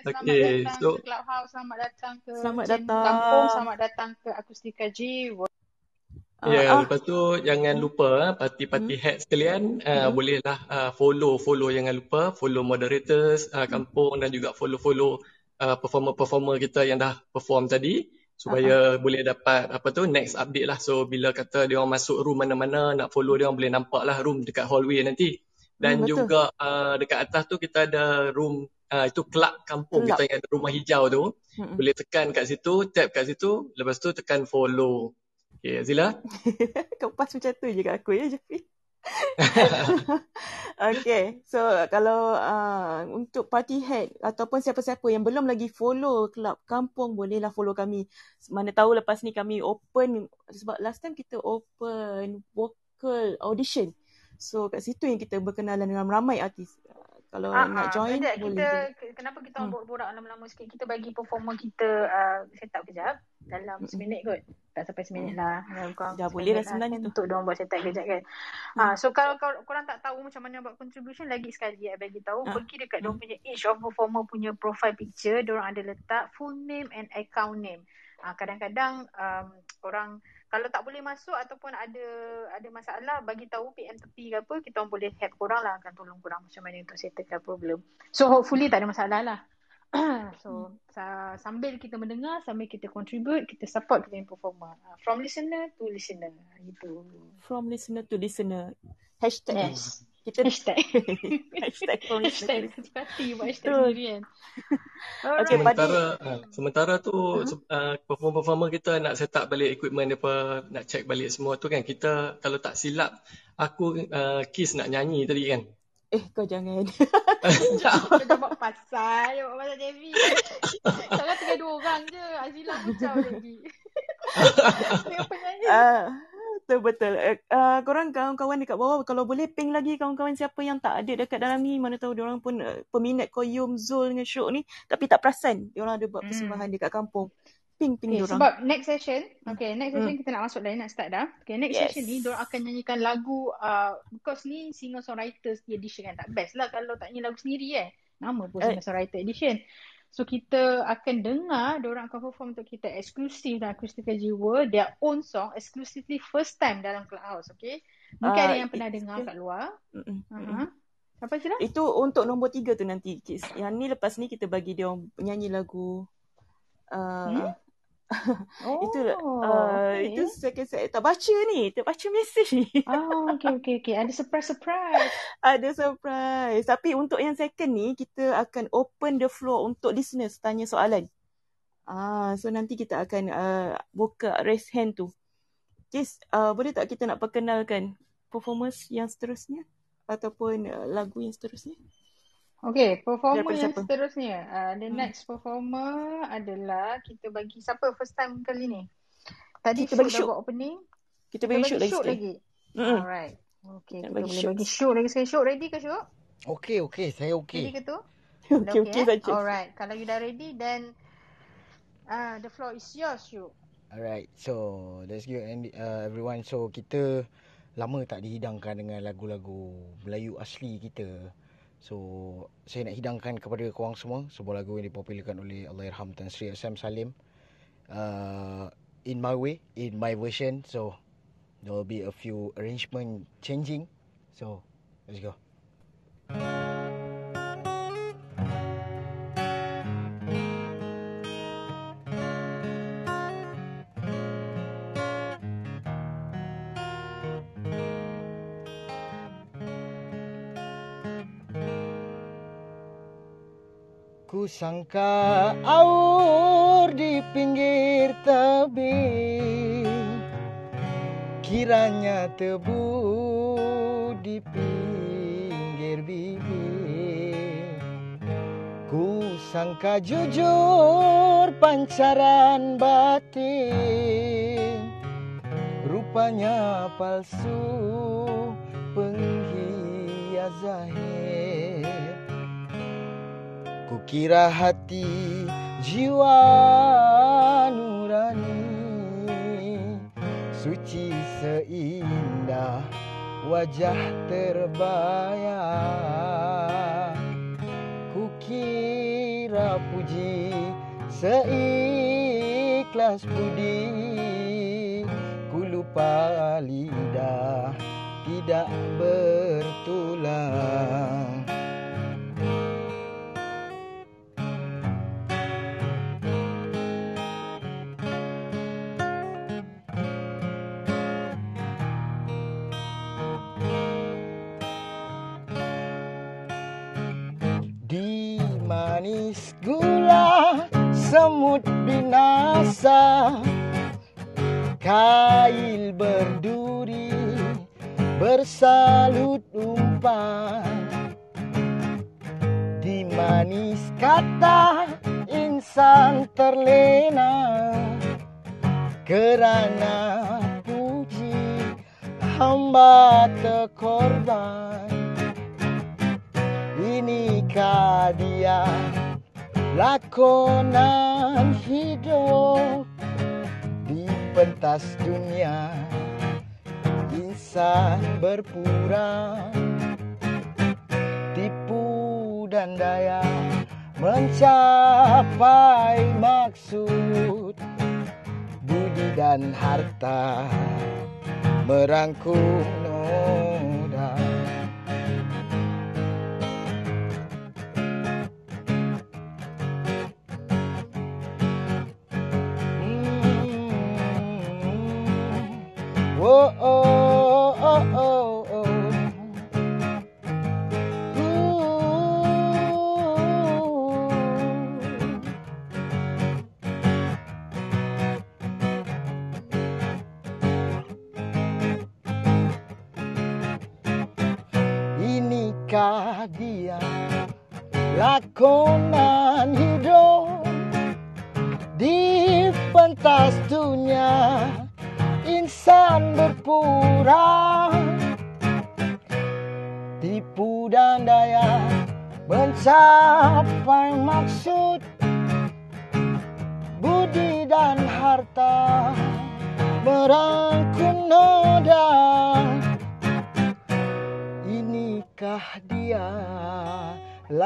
selamat Okay, datang so- ke Clubhouse, selamat datang ke Selamat datang. Kampung, selamat datang ke Akustika G. Ah, Ya, ah. lepas tu jangan lupa ah, parti-parti head sekalian uh, Hmm. bolehlah uh, follow follow jangan lupa follow moderators uh, kampung dan juga follow-follow uh, performer-performer kita yang dah perform tadi supaya boleh dapat apa tu next update lah. So bila kata dia orang masuk room mana-mana nak follow dia orang boleh nampak lah room dekat hallway nanti. Dan Hmm, betul. juga uh, dekat atas tu kita ada room uh, itu kelab kampung Kelab. kita yang ada rumah hijau tu. Mm-mm. Boleh tekan kat situ, tap kat situ, lepas tu tekan follow. Okay, Azila. Kau pas macam tu je kat aku ya, Jafi. okay, so kalau uh, untuk party head ataupun siapa-siapa yang belum lagi follow kelab kampung, bolehlah follow kami. Mana tahu lepas ni kami open, sebab last time kita open vocal audition. So kat situ yang kita berkenalan dengan ramai artis. Uh, kalau Ah, nak ah, join, Sekejap, boleh. kita, kenapa kita Hmm. borak-borak lama-lama sikit? Kita bagi performer kita uh, set up kejap dalam Mm-mm. seminit kot. Tak sampai seminit lah. Dalam kurang Dah boleh dah lah sebenarnya kan tu. Untuk diorang buat set up kejap kan. Ah, so kalau kau korang tak tahu macam mana buat contribution, lagi sekali I bagi tahu. Ah. Pergi dekat diorang Hmm. punya each of performer punya profile picture. Diorang ada letak full name and account name. Ah, kadang-kadang um, orang kalau tak boleh masuk ataupun ada ada masalah bagi tahu PM tepi ke apa kita orang boleh help korang lah akan tolong korang macam mana untuk settlekan problem. So hopefully tak ada masalah lah. so sa- sambil kita mendengar sambil kita contribute kita support kita punya performer. Ah, From listener to listener gitu. From listener to listener. Hashtag. Yes. Kita Hashtag. hashtag hashtag hashtag Betul. sendiri kan. Okay. Sementara uh, sementara tu Uh-huh. uh, performer-performer kita nak set up balik equipment depa, nak check balik semua tu kan. Kita kalau tak silap aku uh, Kiss nak nyanyi tadi kan. Eh, kau jangan. Kau jangan buat pasal, jangan buat pasal Devi. Sekarang tinggal dua orang je. Azila pecah lagi. Dengan penyanyi. Ah, betul betul. Uh, uh, korang kawan-kawan dekat bawah kalau boleh ping lagi kawan-kawan siapa yang tak ada dekat dalam ni mana tahu diorang pun uh, peminat Koyum Zul dengan Syuk ni tapi tak perasan diorang ada buat Hmm. persembahan dekat kampung. Ping ping Okay, diorang. sebab next session, okay, next Hmm. session kita nak masuk dah, nak start dah. Okay, next Yes. session ni, diorang akan nyanyikan lagu, uh, because ni singer-songwriters edition kan, tak best lah kalau tak nyanyi lagu sendiri eh. Nama pun Eh. singer-songwriter edition. So, kita akan dengar, diorang akan perform untuk kita eksklusif dan akustika jiwa, their own song, exclusively first time dalam Clubhouse, okay? Mungkin Ah, ada yang pernah dengar kat luar. Mm-mm. Uh-huh. Apa lah? Itu untuk nombor tiga tu nanti. Yang ni lepas ni kita bagi dia nyanyi lagu uh, Hmm? Oh, itu uh, okay. itu second set tak baca ni. Tak baca mesej ni. Oh, okay, okay, okay. Ada surprise-surprise. ada surprise. Tapi untuk yang second ni kita akan open the floor untuk listeners tanya soalan. Ah so nanti kita akan uh, buka raise hand tu. Jis, uh, boleh tak kita nak perkenalkan performance yang seterusnya? Ataupun uh, lagu yang seterusnya Okay, performer Daripada yang siapa? seterusnya. Uh, the Hmm. next performer adalah kita bagi siapa first time kali ni? Tadi Kita bagi dah Syuk. buat opening. kita Kita bagi bagi shoot lagi lagi. Mm-mm. Alright. Okay, kita bagi boleh Syuk. bagi Syuk lagi sekali. Syuk ready ke Syuk? Okey, okey. Saya Ready okey. ke tu? okey Dah okay, okey eh? saja Alright. Kalau you dah ready, then uh, the floor is yours, Syuk. Alright, so let's go and uh, everyone. So kita lama tak dihidangkan dengan lagu-lagu Melayu asli kita. So saya nak hidangkan kepada korang semua sebuah lagu yang dipopularkan oleh Allahyarham Tan Sri Asam Salim. Uh, in my way, in my version. So there will be a few arrangement changing. So let's go. Sangka aur di pinggir tebing. Kiranya tebu di pinggir bibir. Ku sangka jujur pancaran batin. Rupanya palsu penghias zahir Kukira hati jiwa nurani. Suci seindah wajah terbayang Kukira puji seikhlas budi. Ku lupa lidah tidak bertulang semut binasa Kail berduri bersalut umpan. Di manis kata insan terlena Kerana puji hamba terkorban. Inikah dia lakonan hidup di pentas dunia. Insan berpura tipu dan daya mencapai maksud. Budi dan harta merangkum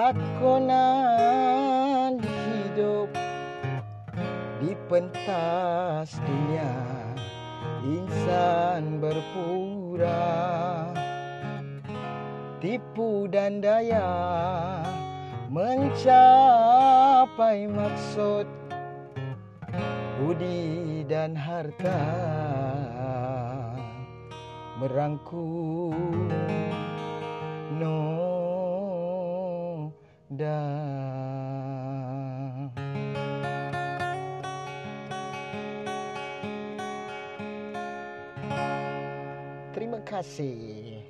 lakonan hidup di pentas dunia. Insan berpura tipu dan daya mencapai maksud budi dan harta. Merangkum noda. Terima kasih.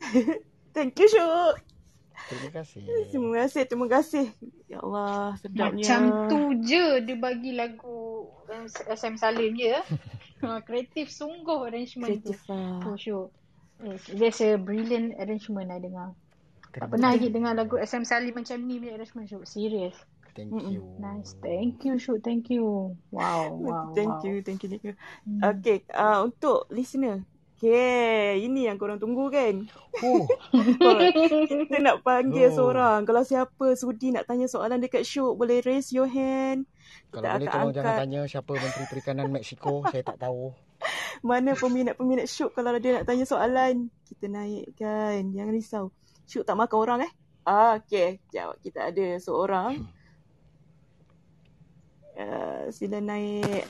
Thank you, Syuk. Terima kasih. Terima kasih, terima kasih. Ya Allah, sedapnya. Macam tu je dia bagi lagu SM Salim je. Ha, Kreatif sungguh arrangement tu. Kreatif lah. Oh, sure. Yes, There's a brilliant arrangement I dengar. Tak pernah lagi dengar lagu SM Salim macam ni punya arrangement Syuk. Serius. Thank Mm-mm. you. Nice. Thank you Syuk. Thank you. Wow. Wow. Thank wow. you, thank you, thank you. Hmm. Okay, uh, untuk listener. Okay, ini yang korang tunggu kan? Oh, Kita nak panggil Oh. seorang. Kalau siapa sudi nak tanya soalan dekat Syuk, boleh raise your hand. kalau Kita boleh tolong jangan angkat tanya siapa Menteri Perikanan Mexico. Saya tak tahu. mana peminat-peminat Syuk kalau dia nak tanya soalan. Kita naikkan. Jangan risau. Syuk tak makan orang eh? Ah, okay. Sekejap. Kita ada seorang. Uh, sila naik.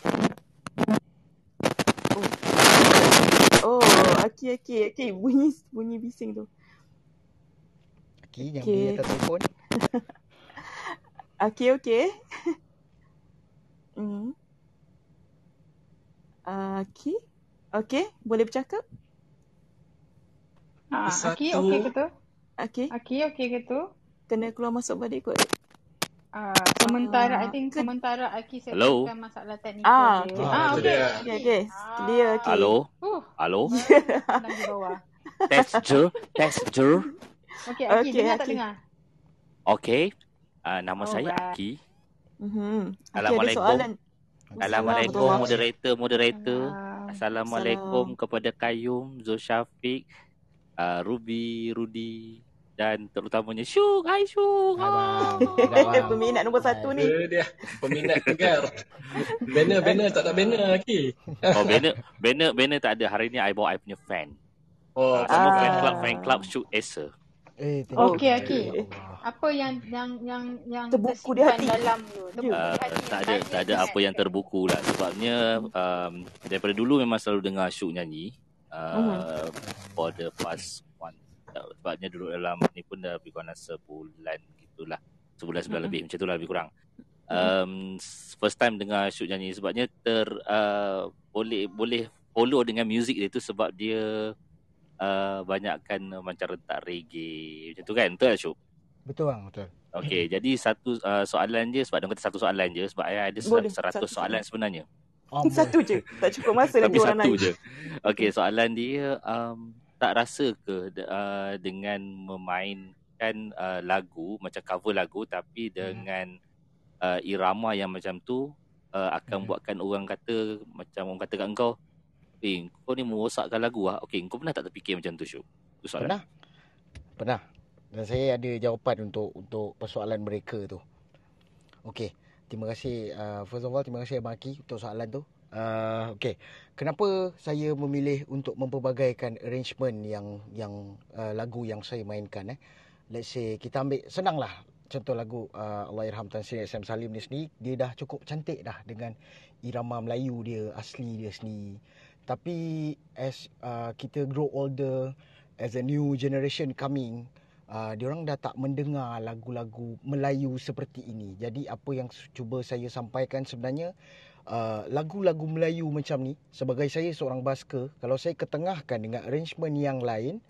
Oh. Oh, Aki, Aki, Aki. Bunyi, bunyi bising tu. Aki, jangan Okay. beli atas telefon. Aki, okay. hmm. Aki. Okay, boleh bercakap? Ah, Aki Satu. okey ke tu? Aki, Aki okey ke tu? kena keluar masuk balik kot. Ah, sementara I Ah, think ke- sementara Aki Hello? settlekan masalah teknikal Ah, dia. okay. Ah, Ah, okey. dia. Okay, okay. Clear, Aki. Halo? Uh, senang di bawah. Texture? Texture? Okey, Aki Okey, dengar tak Aki. dengar? Okey. Uh, nama saya Alright. Aki. Mm-hmm. Assalamualaikum. soalan. Assalamualaikum moderator, moderator. Ah, Assalamualaikum kepada Kayum, Zul Syafiq, uh, Ruby, Rudi. dan terutamanya Syuk. Hai Syuk. Hai Ah. Peminat nombor satu ni. Dia dia peminat tegar. Banner banner tak ada banner lagi. Oh banner banner banner tak ada. Hari ni I bawa I punya fan. Oh, Uh, semua Ah. fan club fan club Syuk Esa. Eh, tengok. Okey, okey. Allah. Apa yang yang yang yang Terbuku di hati. dalam tu? Terbuku Uh, hati. tak ada tak ada apa yang terbuku lah sebabnya um, daripada dulu memang selalu dengar Syuk nyanyi uh, for the past one sebabnya duduk dalam ni pun dah lebih kurang sebulan gitulah sebulan sebulan Mhm. lebih macam tu lah lebih kurang um, first time dengar Syuk nyanyi sebabnya ter uh, boleh boleh follow dengan muzik dia tu sebab dia uh, banyakkan uh, macam rentak reggae macam tu kan betul tak Syuk? Betul bang, betul. Okey, jadi satu uh, soalan je sebab dia kata satu soalan je sebab saya ada Boleh, seratus soalan. sebenarnya. Amboi. Satu je. Tak cukup masa Tapi orang satu lain. je. Okey, soalan dia um, tak rasa ke uh, dengan memainkan uh, lagu macam cover lagu tapi dengan uh, irama yang macam tu uh, akan Hmm. buatkan orang kata macam orang kata kat engkau, "Eh, kau ni merosakkan lagu ah." Okey, kau pernah tak terfikir macam tu, Syuk? Tu soalan. Pernah? Pernah. Dan saya ada jawapan untuk untuk persoalan mereka tu. Okey. Terima kasih uh, first of all terima kasih Abang Aki untuk soalan tu. Uh, okey. Kenapa saya memilih untuk mempelbagaikan arrangement yang yang uh, lagu yang saya mainkan eh? Let's say kita ambil senanglah contoh lagu uh, Allahyarham Tan Sri SM Salim ni sendiri dia dah cukup cantik dah dengan irama Melayu dia asli dia sendiri. Tapi as uh, kita grow older as a new generation coming uh, diorang dah tak mendengar lagu-lagu Melayu seperti ini. Jadi apa yang cuba saya sampaikan sebenarnya uh, lagu-lagu Melayu macam ni sebagai saya seorang basker kalau saya ketengahkan dengan arrangement yang lain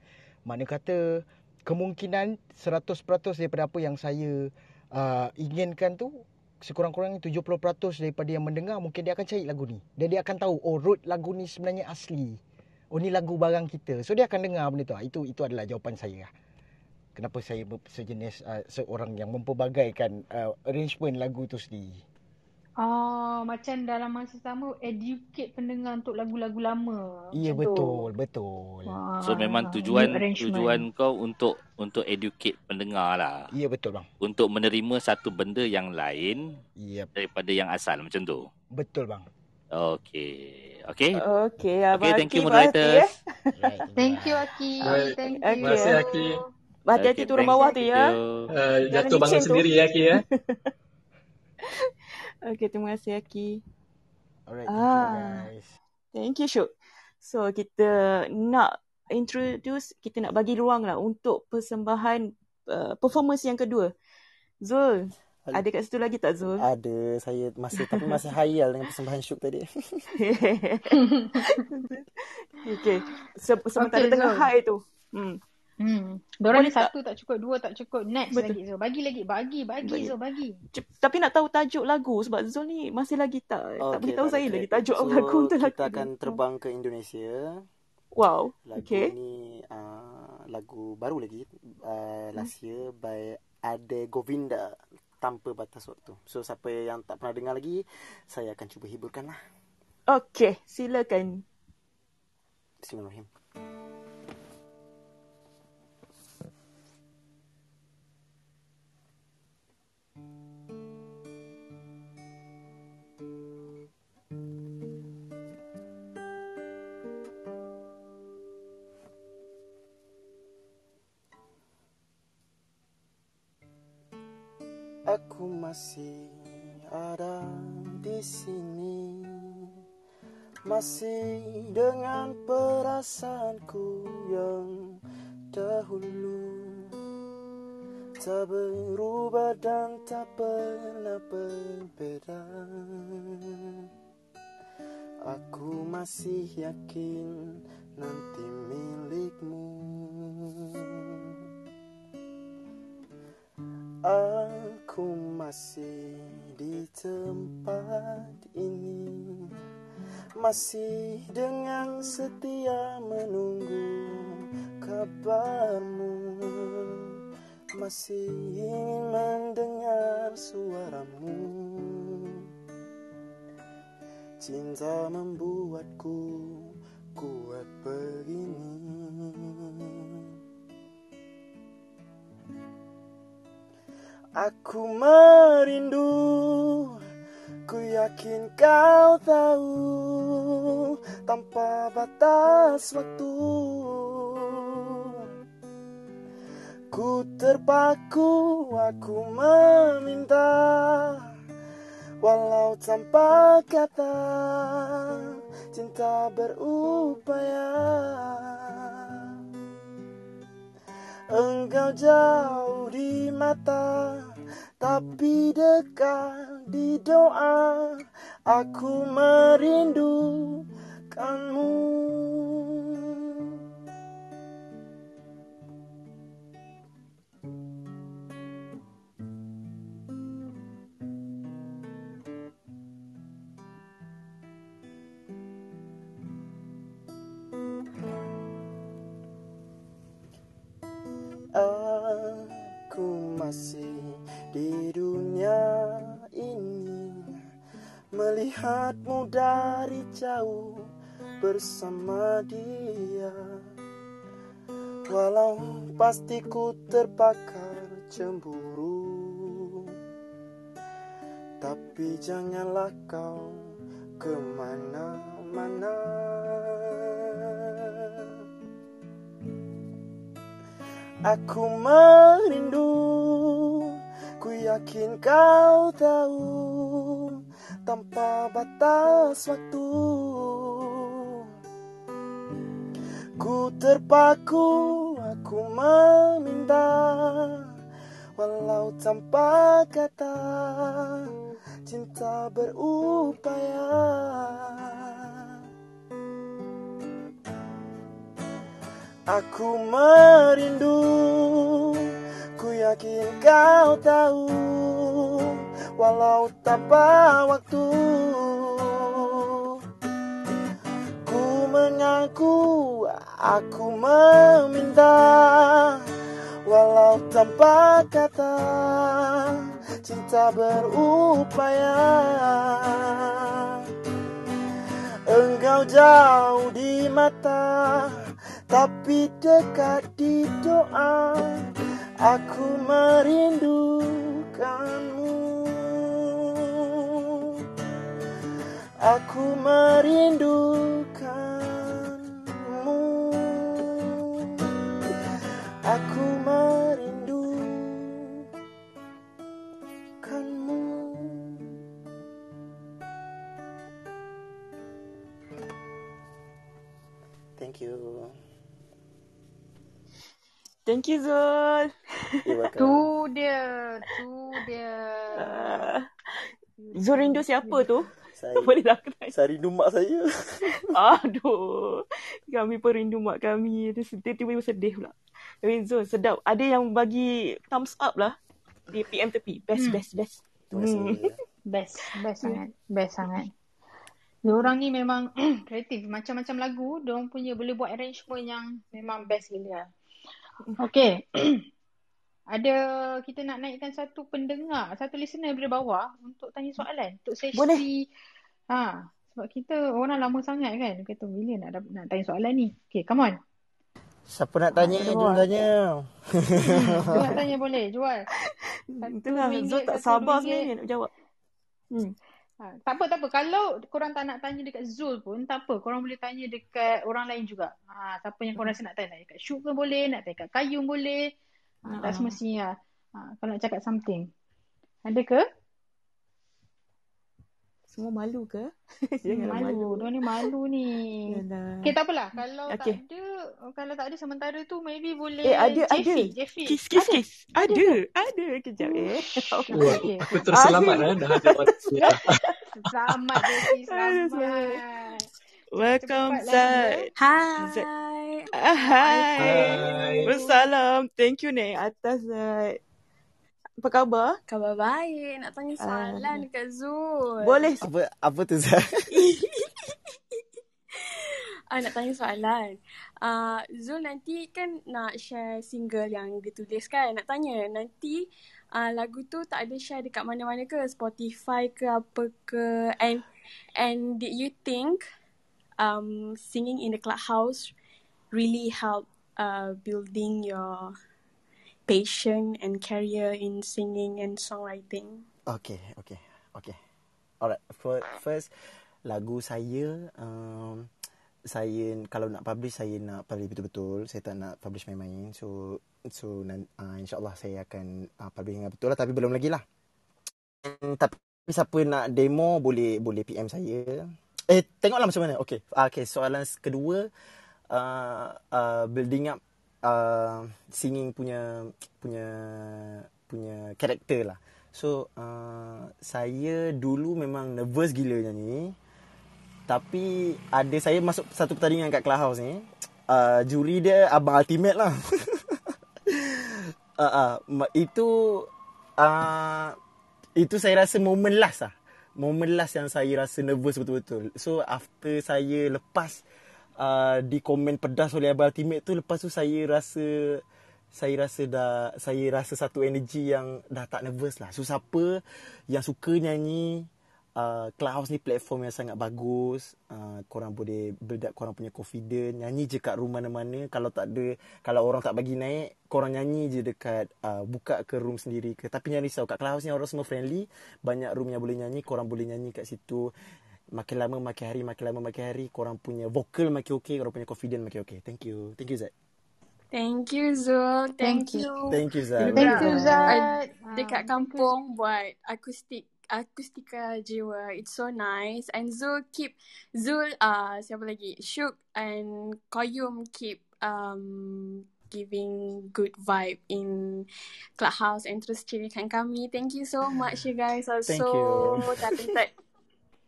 makna kata kemungkinan 100% daripada apa yang saya uh, inginkan tu sekurang-kurangnya 70% daripada yang mendengar mungkin dia akan cari lagu ni. Dan dia akan tahu oh root lagu ni sebenarnya asli. Oh ni lagu barang kita. So dia akan dengar benda tu. Ah, Itu itu adalah jawapan saya. lah. Kenapa saya sejenis uh, seorang yang mempelbagaikan uh, arrangement lagu tu sendiri. Oh, macam dalam masa sama educate pendengar untuk lagu-lagu lama. Iya Macam tu. betul, betul. Ah, So memang tujuan tujuan kau untuk untuk educate pendengar lah. Iya betul bang. Untuk menerima satu benda yang lain Yep, daripada yang asal macam tu. betul bang. Okey. Okey. Okey, Abang Okey, thank you Aki, berhati, moderators. eh. Right, Thank you Aki. Thank you. Terima kasih Aki. Berhati-hati Okey, turun bawah tu ya. you. Uh, jatuh bangun licin tu. sendiri ya Ki ya. Okey, terima kasih Aki. Alright, thank you Ah. guys. Thank you Syuk. So kita nak introduce, kita nak bagi ruang lah untuk persembahan uh, performance yang kedua. Zul, Hal- ada kat situ lagi tak Zul? Ada saya masih tapi masih hayal dengan persembahan syuk tadi. okay. Se- sementara Okay, tengah Zul. high tu. Hmm. Hmm. Diorang Boleh ni satu tak cukup, dua tak cukup. Next Betul. lagi Zul. Bagi lagi, bagi, bagi Bagi. Zul, bagi. Tapi nak tahu tajuk lagu sebab Zul ni masih lagi tak tak beritahu tak ada saya lagi tajuk so, lagu untuk lagu kita akan terbang ke Indonesia. Wow. Lagu Okay. ni uh, lagu baru lagi uh, last year by Ade Govinda tanpa batas waktu. So siapa yang tak pernah dengar lagi, saya akan cuba hiburkan lah. Okay, silakan. Bismillahirrahmanirrahim. Masih ada di sini. Masih dengan perasaanku yang dahulu. Tak berubah dan tak pernah berbeda. Aku masih yakin nanti milikmu Aku masih di tempat ini. Masih dengan setia menunggu kabarmu. Masih ingin mendengar suaramu. Cinta membuatku kuat begini Aku merindu Ku yakin kau tahu Tanpa batas waktu. Ku terpaku, aku meminta Walau tanpa kata Cinta berupaya Engkau jauh di mata Tapi dekat di doa. Aku merindukanmu di dunia ini. Melihatmu dari jauh bersama dia. Walau pasti ku terbakar cemburu. Tapi janganlah kau ke mana-mana. Aku merindu Ku yakin kau tahu Tanpa batas waktu. Ku terpaku Aku meminta Walau tanpa kata Cinta berupaya. Aku merindu yakin kau tahu Walau tanpa waktu. Ku mengaku Aku meminta Walau tanpa kata Cinta berupaya. Engkau jauh di mata tapi dekat di doa Aku merindukanmu. Aku merindukanmu. Aku merindukanmu Thank you Zul. Tu dia, tu dia. Uh, Zul rindu siapa tu? Saya, Boleh tak kenal? saya rindu mak saya. Aduh. Kami pun rindu mak kami. Dia tiba-tiba sedih pula. Tapi Zul sedap. Ada yang bagi thumbs up lah. Di PM tepi. Best, Hmm. best, best. Kasih. Best, best sangat. Best sangat. Diorang ni memang kreatif. Macam-macam lagu, diorang punya boleh buat arrangement yang memang best gila. Okay. Ada kita nak naikkan satu pendengar, satu listener daripada bawah untuk tanya soalan. Untuk sesi Boleh. Ha, sebab kita orang lama sangat kan. Kata bila nak nak tanya soalan ni. Okay, come on. Siapa nak tanya? Ada Jom tanya. Nak tanya boleh, jual. Itulah Zul tak sabar sebenarnya nak jawab. Hmm. Ha, tak apa, tak apa. Kalau korang tak nak tanya dekat Zul pun, tak apa. Korang boleh tanya dekat orang lain juga. Ha, siapa yang korang rasa nak tanya. Nak dekat Syuk pun boleh, nak tanya dekat Kayum boleh. Ha, tak Ha. semestinya. Ha, kalau nak cakap something. Ada ke? Semua malu ke? Janganlah malu. malu. Dia ni malu ni. Yalah. Okay, tak apalah. Kalau Okay. tak ada, kalau tak ada sementara tu maybe boleh Eh ada ada. Jeffy. Jeffy. Kis kis Ada? kis. Ada. Ada. Kejap eh. Okay, okay. aku terselamat Ada. eh, dah ada. Selamat Jeffy, selamat. Welcome Cepatlah Zat. Zat. Hai. Ah, Hai. Hai. Wassalam. Thank you Nek atas Zat. Apa khabar? Khabar baik. Nak tanya soalan Ah. dekat Zul. Boleh. Apa apa tu Zat? Ah, nak tanya soalan. Ah, Zul nanti kan nak share single yang dia tulis kan. Nak tanya nanti ah, lagu tu tak ada share dekat mana-mana ke? Spotify ke apa ke? And and did you think um, singing in the clubhouse really help uh, building your passion and career in singing and songwriting. Okay, okay, okay. Alright, first lagu saya um, saya kalau nak publish saya nak publish betul-betul saya tak nak publish main-main so so uh, insyaallah saya akan uh, publish dengan betul lah tapi belum lagi lah hmm, tapi siapa nak demo boleh boleh PM saya eh tengoklah macam mana okey okey soalan kedua uh, uh, building up uh, singing punya punya punya karakter lah so uh, saya dulu memang nervous gila nyanyi tapi ada saya masuk satu pertandingan kat Clubhouse ni. Uh, juri dia abang ultimate lah. uh, uh, itu uh, itu saya rasa moment last lah. Moment last yang saya rasa nervous betul-betul. So after saya lepas uh, di komen pedas oleh abang ultimate tu lepas tu saya rasa saya rasa dah saya rasa satu energi yang dah tak nervous lah. So siapa yang suka nyanyi uh, Clubhouse ni platform yang sangat bagus. Uh, korang boleh build up korang punya confidence. Nyanyi je kat room mana-mana. Kalau tak ada, kalau orang tak bagi naik, korang nyanyi je dekat, uh, buka ke room sendiri ke. Tapi jangan risau, kat Clubhouse ni orang semua friendly. Banyak room yang boleh nyanyi, korang boleh nyanyi kat situ. Makin lama, makin hari, makin lama, makin hari. Korang punya vocal makin okay, korang punya confidence makin okay. Thank you. Thank you, Zed. Thank you Zul. Thank, Thank you. Thank you Zul. Thank you Zul. Dekat kampung buat akustik akustika jiwa. It's so nice. And Zul keep Zul uh siapa lagi? Shuk and Koyum keep um giving good vibe in clubhouse and terus cirikan kami. Thank you so much you guys are thank so you.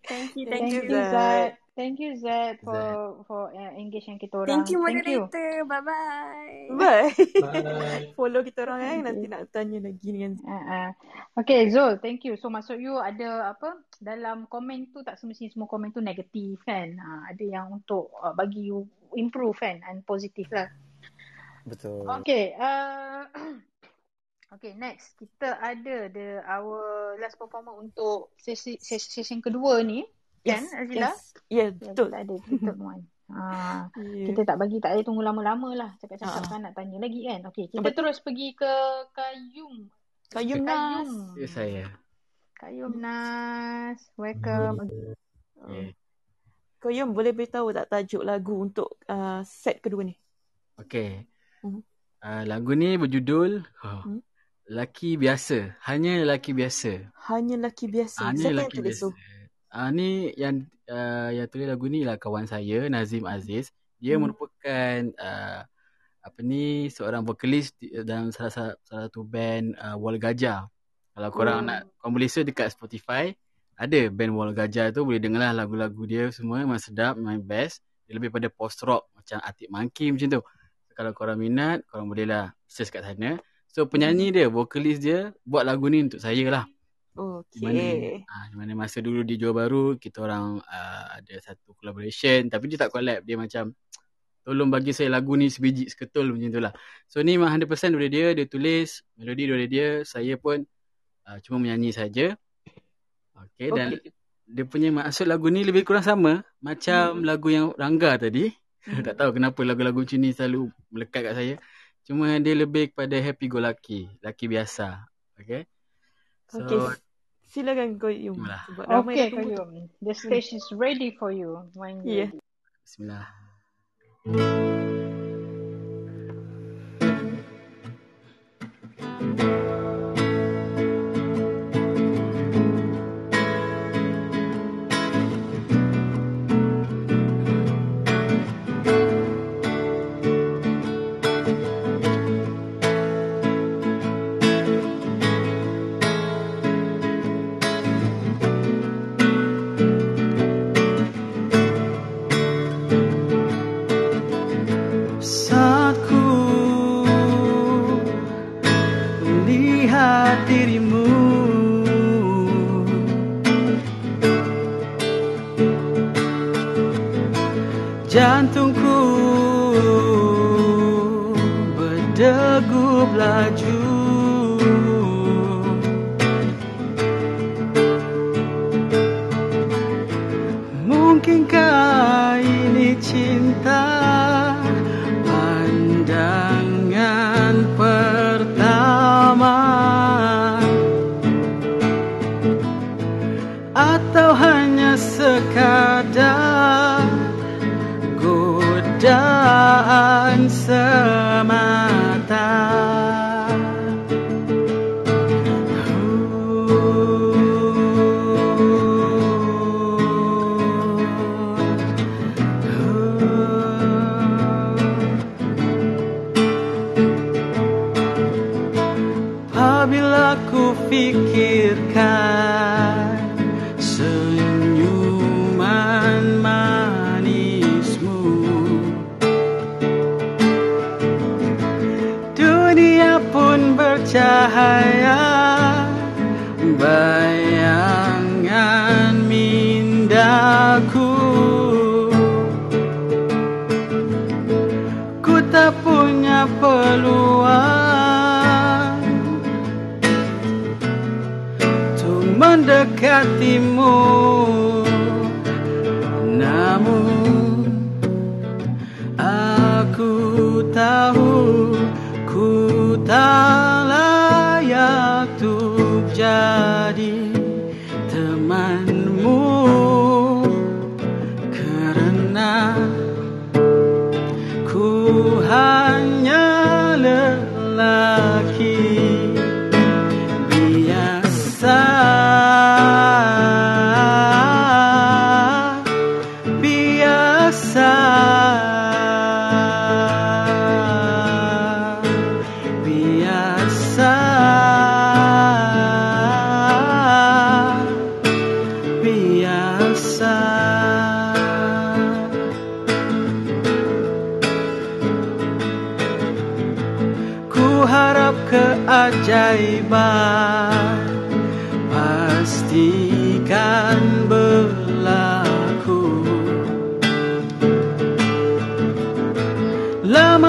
Thank you, thank, thank you, Zed. Thank you Zed for for uh, engage yang kita orang. Thank you moderator. Bye bye. Bye. bye. Follow kita orang eh nanti nak tanya lagi dengan uh, uh. Okay Zul, thank you. So maksud you ada apa dalam komen tu tak semestinya semua komen tu negatif kan. Uh, ada yang untuk uh, bagi you improve kan and positif lah. Betul. Okay. Uh, okay next kita ada the our last performer untuk sesi session kedua ni kan yes, Azila? Yes. Yeah, betul. Kita ada kita one. Ha, yeah. kita tak bagi tak ada tunggu lama-lama lah cakap-cakap ha. kan nak tanya lagi kan. Okey, kita Betul. terus pergi ke Kayum. Kayum Nas. Ya saya. Kayum Nas. Welcome. Yeah. Kayum boleh beritahu tak tajuk lagu untuk uh, set kedua ni? Okey. Uh-huh. Uh, lagu ni berjudul oh, uh-huh. Laki biasa. Hanya laki biasa. Hanya laki biasa. Hanya Siapa laki biasa. Tu? Uh, ni yang uh, yang tulis lagu ni lah kawan saya Nazim Aziz. Dia hmm. merupakan uh, apa ni seorang vokalis dalam salah, salah, salah satu band uh, Wall Gajah. Kalau korang hmm. nak korang boleh search dekat Spotify ada band Wall Gajah tu boleh dengarlah lagu-lagu dia semua memang sedap memang best. Dia lebih pada post rock macam Atik Monkey macam tu. Kalau korang minat korang bolehlah search kat sana. So penyanyi dia, vokalis dia buat lagu ni untuk saya lah. Okay. Di mana, ha, di mana masa dulu di Johor Baru, kita orang uh, ada satu collaboration. Tapi dia tak collab. Dia macam, tolong bagi saya lagu ni sebiji seketul macam tu lah. So ni memang 100% daripada dia. Dia tulis melodi daripada dia. Saya pun uh, cuma menyanyi saja. Okay, okay. Dan dia punya maksud lagu ni lebih kurang sama. Macam hmm. lagu yang Rangga tadi. Hmm. tak tahu kenapa lagu-lagu macam ni selalu melekat kat saya. Cuma dia lebih kepada happy go lucky. Lucky biasa. Okay. So, okay. Silakan kau Yum. Okay kau Yum. The stage is ready for you. When yeah. Bismillah.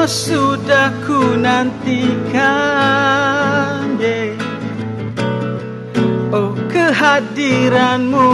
Sudah ku nantikan yeah. Oh kehadiranmu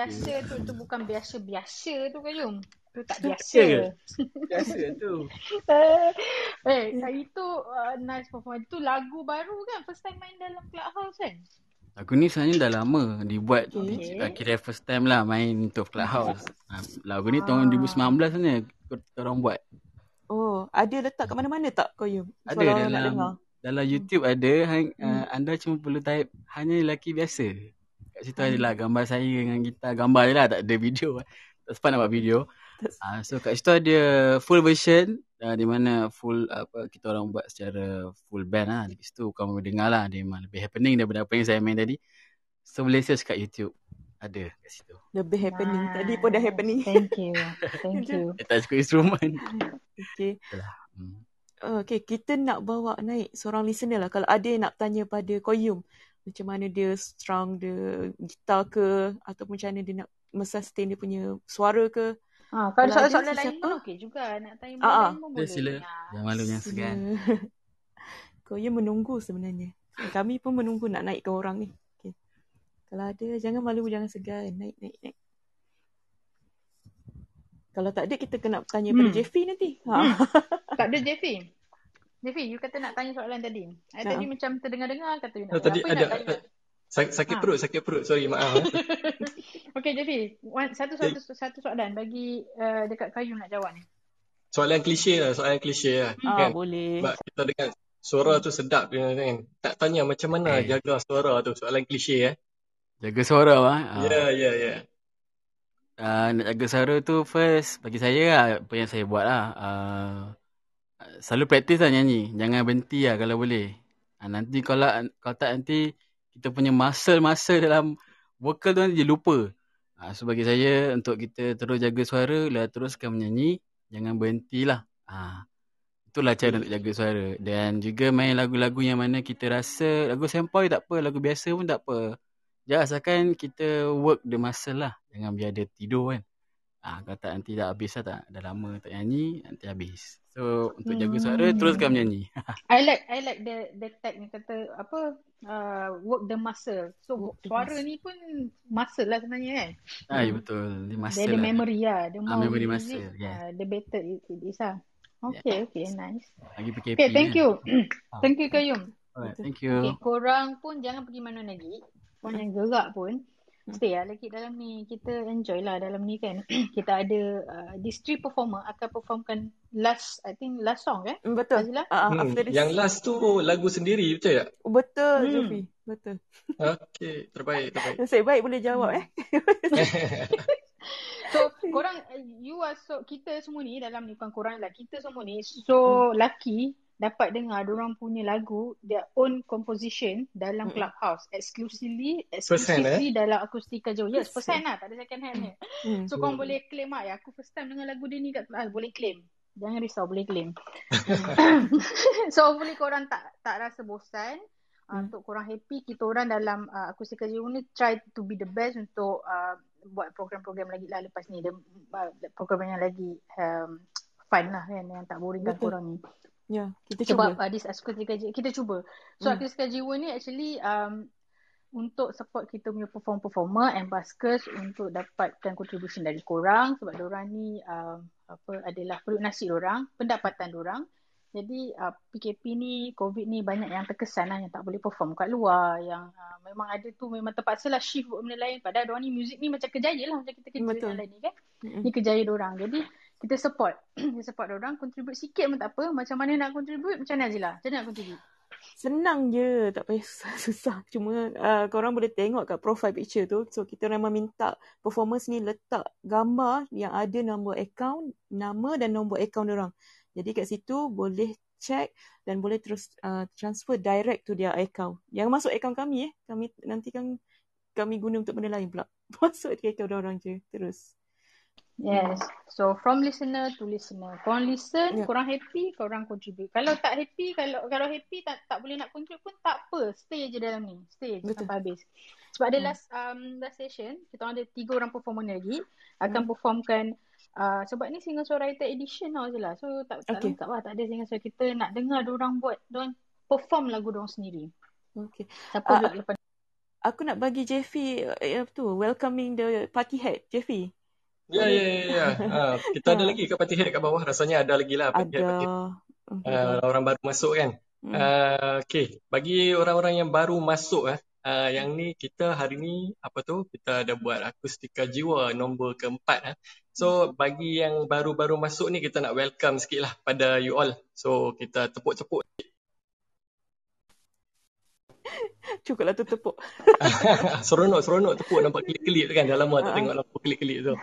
biasa tu. Tu bukan biasa-biasa tu Kayum. Tu tak Tu biasa. biasa Biasa tu. eh, hmm. itu uh, nice performance. Itu lagu baru kan? First time main dalam Clubhouse kan? Lagu ni sebenarnya dah lama dibuat Okay. okay. kira first time lah main untuk Clubhouse. Ha, lagu ni tahun 2019 sebenarnya kita orang buat. Oh, ada letak kat mana-mana tak Koyum? Ada Kalau nak dalam dalam YouTube ada hang, uh, anda cuma perlu type hanya lelaki biasa. Kat situ Hmm. adalah gambar saya dengan gitar gambar je lah tak ada video. Tak sempat nak buat video. Uh, so kat situ ada full version uh, di mana full apa kita orang buat secara full band lah. Di situ kamu boleh dengar lah dia memang lebih happening daripada apa yang saya main tadi. So boleh search kat YouTube. Ada kat situ. Lebih happening. Tadi pun dah happening. Thank you. Thank you. Dia tak cukup instrumen. Okay. Itulah. Hmm. Okay, kita nak bawa naik seorang listener lah. Kalau ada yang nak tanya pada Koyum, macam mana dia strung dia gitar ke, ataupun macam mana dia nak sustain dia punya suara ke. Ha, kalau ada soalan-soalan lain sesiapa, pun okey juga. Nak tanya Ah, ah. benda lain pun Dia boleh. sila. Jangan malu jangan segan. Koyum menunggu sebenarnya. Kami pun menunggu nak naikkan orang ni. Okay. Kalau ada, jangan malu, jangan segan. Naik, naik, naik. Kalau tak ada, kita kena tanya pada Hmm. Jeffy nanti. Ha. Hmm. Tak ada Jeffy? Jeffy, you kata nak tanya soalan tadi. Ha. tadi macam terdengar-dengar kata you nak. Oh, tadi apa ada nak tanya? sakit, sakit Ha. perut, sakit perut. Sorry, maaf. eh. Okay, Jeffy. One, satu, satu, satu soalan bagi uh, dekat kayu nak jawab ni. Soalan klise lah, soalan klise lah. Ah, Kan? boleh. Sebab kita dengar suara tu sedap kan. Tak tanya macam mana Eh. jaga suara tu. Soalan klise eh. Jaga suara ah. Ah. Ya, ya, ya. Uh, nak jaga suara tu first bagi saya lah, apa yang saya buat lah. Uh, selalu praktis lah nyanyi. Jangan berhenti lah kalau boleh. Uh, nanti kalau kalau tak nanti kita punya muscle-muscle dalam vokal tu nanti dia lupa. Uh, so bagi saya untuk kita terus jaga suara lah teruskan menyanyi. Jangan berhentilah. Uh, itulah cara untuk jaga suara. Dan juga main lagu-lagu yang mana kita rasa lagu sempoi tak apa. Lagu biasa pun tak apa. Jangan asalkan kita work the muscle lah. Jangan biar dia tidur kan. Ah, kalau tak nanti dah habis lah tak. Dah lama tak nyanyi, nanti habis. So, untuk jaga suara, Hmm. teruskan menyanyi. I like I like the the tag ni kata apa uh, work the muscle. So Work suara muscle. ni pun muscle lah sebenarnya kan. ah, ya betul. Dia Dia muscle ada lah. memory lah. The Ah, memory muscle, it, yeah. uh, the better it, it is lah. Okay, okay, nice. Lagi PKP Okay, thank you. Ah. thank you Kayum. Alright, thank Okay, you. korang pun jangan pergi mana lagi. Korang yang gerak pun. Stay lah lagi dalam ni. Kita enjoy lah dalam ni kan. Kita ada uh, these three performer akan performkan last, I think last song kan? Hmm, Betul. Fazila? Ah, ah, Hmm, after this. yang last tu lagu sendiri, betul tak? Betul, Hmm. Jeffy. Betul. Okey, terbaik, terbaik. Nasib baik boleh jawab eh. So korang uh, you are so kita semua ni dalam ni bukan korang lah kita semua ni so lucky dapat dengar orang punya lagu their own composition dalam Mm-mm. clubhouse exclusively hand, eh? exclusively dalam akustika Jawa yes First lah tak ada second hand ni Hmm. so korang boleh claim lah ya aku first time dengar lagu dia ni kat kelas boleh claim jangan risau boleh claim so hopefully korang tak tak rasa bosan uh, Hmm. untuk korang happy kita orang dalam uh, akustika Jawa ni try to be the best untuk uh, buat program-program lagi lah lepas ni dia uh, program yang lagi um, fun lah kan yang tak boringkan Betul. korang ni Ya, kita sebab cuba. uh, this akustika Jiwa kita cuba so Hmm. akustika Jiwa ni actually um, untuk support kita punya perform-performer and buskers untuk dapatkan contribution dari korang sebab diorang ni um, apa adalah perut nasi diorang, pendapatan diorang. Jadi uh, PKP ni, COVID ni banyak yang terkesan lah yang tak boleh perform kat luar, yang uh, memang ada tu memang terpaksa lah shift buat benda lain. Padahal diorang ni muzik ni macam kerjaya lah macam kita kerja Betul. yang lain ni kan. Mm-mm. Ni kerjaya diorang. Jadi kita support. kita support diorang, contribute sikit pun tak apa. Macam mana nak contribute? Macam mana Azila? Macam mana nak contribute? Senang je, tak payah susah-susah. Cuma uh, korang boleh tengok kat profile picture tu. So kita memang minta performance ni letak gambar yang ada nombor account, nama dan nombor account orang. Jadi kat situ boleh check dan boleh terus uh, transfer direct to their account. Yang masuk account kami eh. Kami nanti kan kami guna untuk benda lain pula. Masuk di account orang je terus. Yes. So from listener to listener. Korang listen, Ya. korang happy, korang contribute. Kalau tak happy, kalau kalau happy tak tak boleh nak contribute pun tak apa. Stay je dalam ni. Stay je Betul. sampai habis. Sebab ada Hmm. last um, last session, kita orang ada tiga orang performer lagi akan Hmm. performkan uh, sebab ni singer songwriter edition tau je lah. So tak tak Okay. lengkap lah. Tak ada singer songwriter. Kita nak dengar orang buat, orang perform lagu orang sendiri. Okay. Siapa pula lepas Aku nak bagi Jeffy apa tu welcoming the party hat. Jeffy. Ya, ya, ya, ya. Ha, kita ada lagi kat party head kat bawah. Rasanya ada lagi lah party head. Ada. Mhm. Uh, orang baru masuk kan. Hmm. Uh, okay, bagi orang-orang yang baru masuk eh, uh, yang ni kita hari ni apa tu kita ada buat akustika jiwa nombor keempat eh. So bagi yang baru-baru masuk ni kita nak welcome sikit lah pada you all. So kita tepuk-tepuk. Cukuplah tu tepuk. seronok seronok tepuk nampak kelip-kelip kan. Dah lama tak Ha. tengok lampu kelip-kelip tu.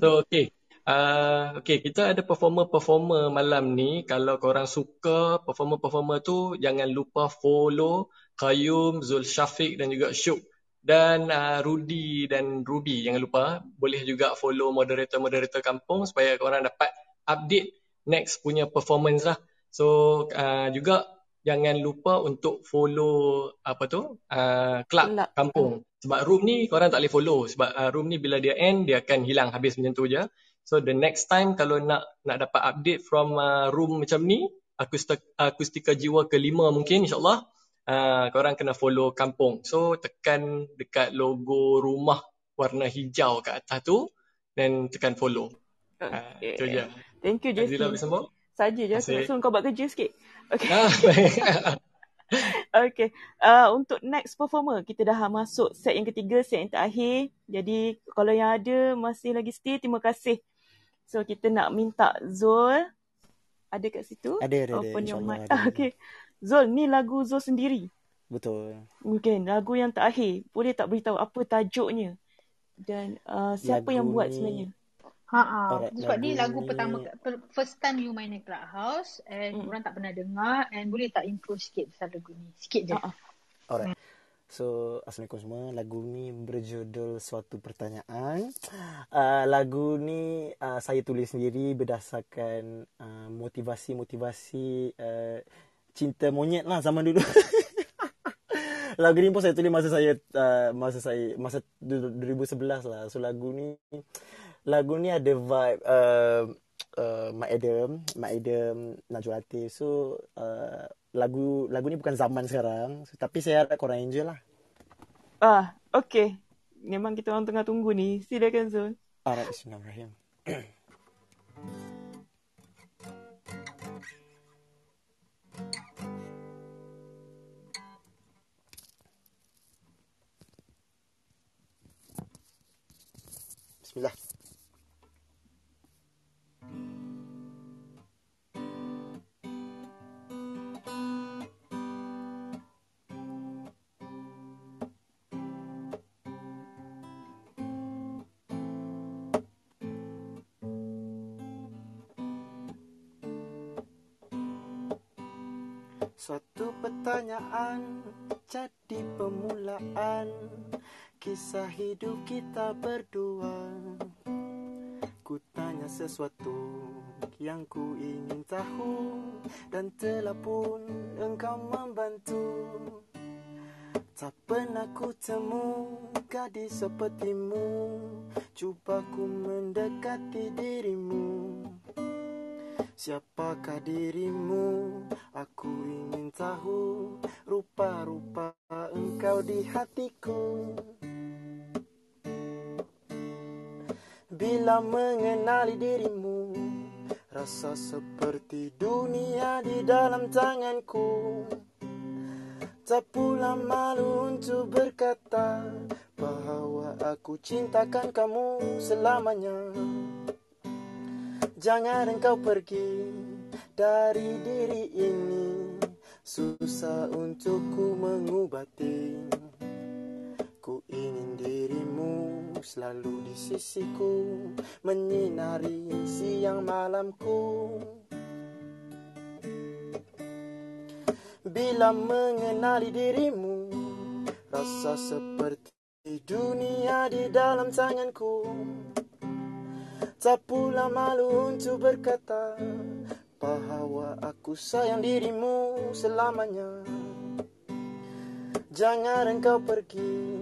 So okay. Uh, okay, kita ada performer-performer malam ni. Kalau korang suka performer-performer tu, jangan lupa follow Qayyum, Zul Syafiq dan juga Syuk. Dan uh, Rudy dan Ruby, jangan lupa. Boleh juga follow moderator-moderator kampung supaya korang dapat update next punya performance lah. So uh, juga jangan lupa untuk follow apa tu uh, club Kelab. kampung. Sebab room ni korang tak boleh follow. Sebab uh, room ni bila dia end, dia akan hilang habis macam tu je. So the next time kalau nak nak dapat update from uh, room macam ni, akustika, akustika jiwa kelima mungkin insyaAllah, uh, korang kena follow kampung. So tekan dekat logo rumah warna hijau kat atas tu dan tekan follow. Uh, itu je. Okay. Thank you sambung? Saja je suruh kau buat kerja sikit. Okay. Ah, baik. Okay. Uh, untuk next performer, kita dah masuk set yang ketiga, set yang terakhir. Jadi, kalau yang ada masih lagi stay, terima kasih. So, kita nak minta Zul. Ada kat situ? Ada, ada, ada. Open your InsyaAllah mic. ada. Ah, okay. Zul, ni lagu Zul sendiri. Betul. Mungkin lagu yang terakhir. Boleh tak beritahu apa tajuknya? Dan uh, siapa yang Lagu buat ni- sebenarnya? Ha ah. Alright, Sebab ni lagu ni- pertama per- first time you main di Clubhouse and Mm. orang tak pernah dengar and boleh tak intro sikit pasal lagu ni? Sikit je. Ah, ah. Alright. So, Assalamualaikum semua. Lagu ni berjudul Suatu Pertanyaan. Uh, lagu ni uh, saya tulis sendiri berdasarkan uh, motivasi-motivasi uh, cinta monyet lah zaman dulu. lagu ni pun saya tulis masa saya uh, masa saya masa du- 2011 lah. So lagu ni lagu ni ada vibe uh, uh, Mak Adam, Mak Adam, Najwa Latif. So uh, lagu lagu ni bukan zaman sekarang, so, tapi saya harap korang enjoy lah. Ah, okay. Memang kita orang tengah tunggu ni. Silakan Zul. Alright, Bismillahirrahmanirrahim. Bismillah. Pertanyaan jadi permulaan kisah hidup kita berdua. Ku tanya sesuatu yang ku ingin tahu dan telah pun engkau membantu. Tak pernah ku temu gadis sepertimu Cuba ku mendekati dirimu Siapakah dirimu? Aku ingin tahu rupa-rupa engkau di hatiku. Bila mengenali dirimu, rasa seperti dunia di dalam tanganku. Tak pula malu untuk berkata bahawa aku cintakan kamu selamanya. Jangan engkau pergi dari diri ini. Susah untukku mengubati. Ku ingin dirimu selalu di sisiku Menyinari siang malamku. Bila mengenali dirimu Rasa seperti dunia di dalam tanganku Tak pula malu untuk berkata Bahawa aku sayang dirimu selamanya. Jangan engkau pergi.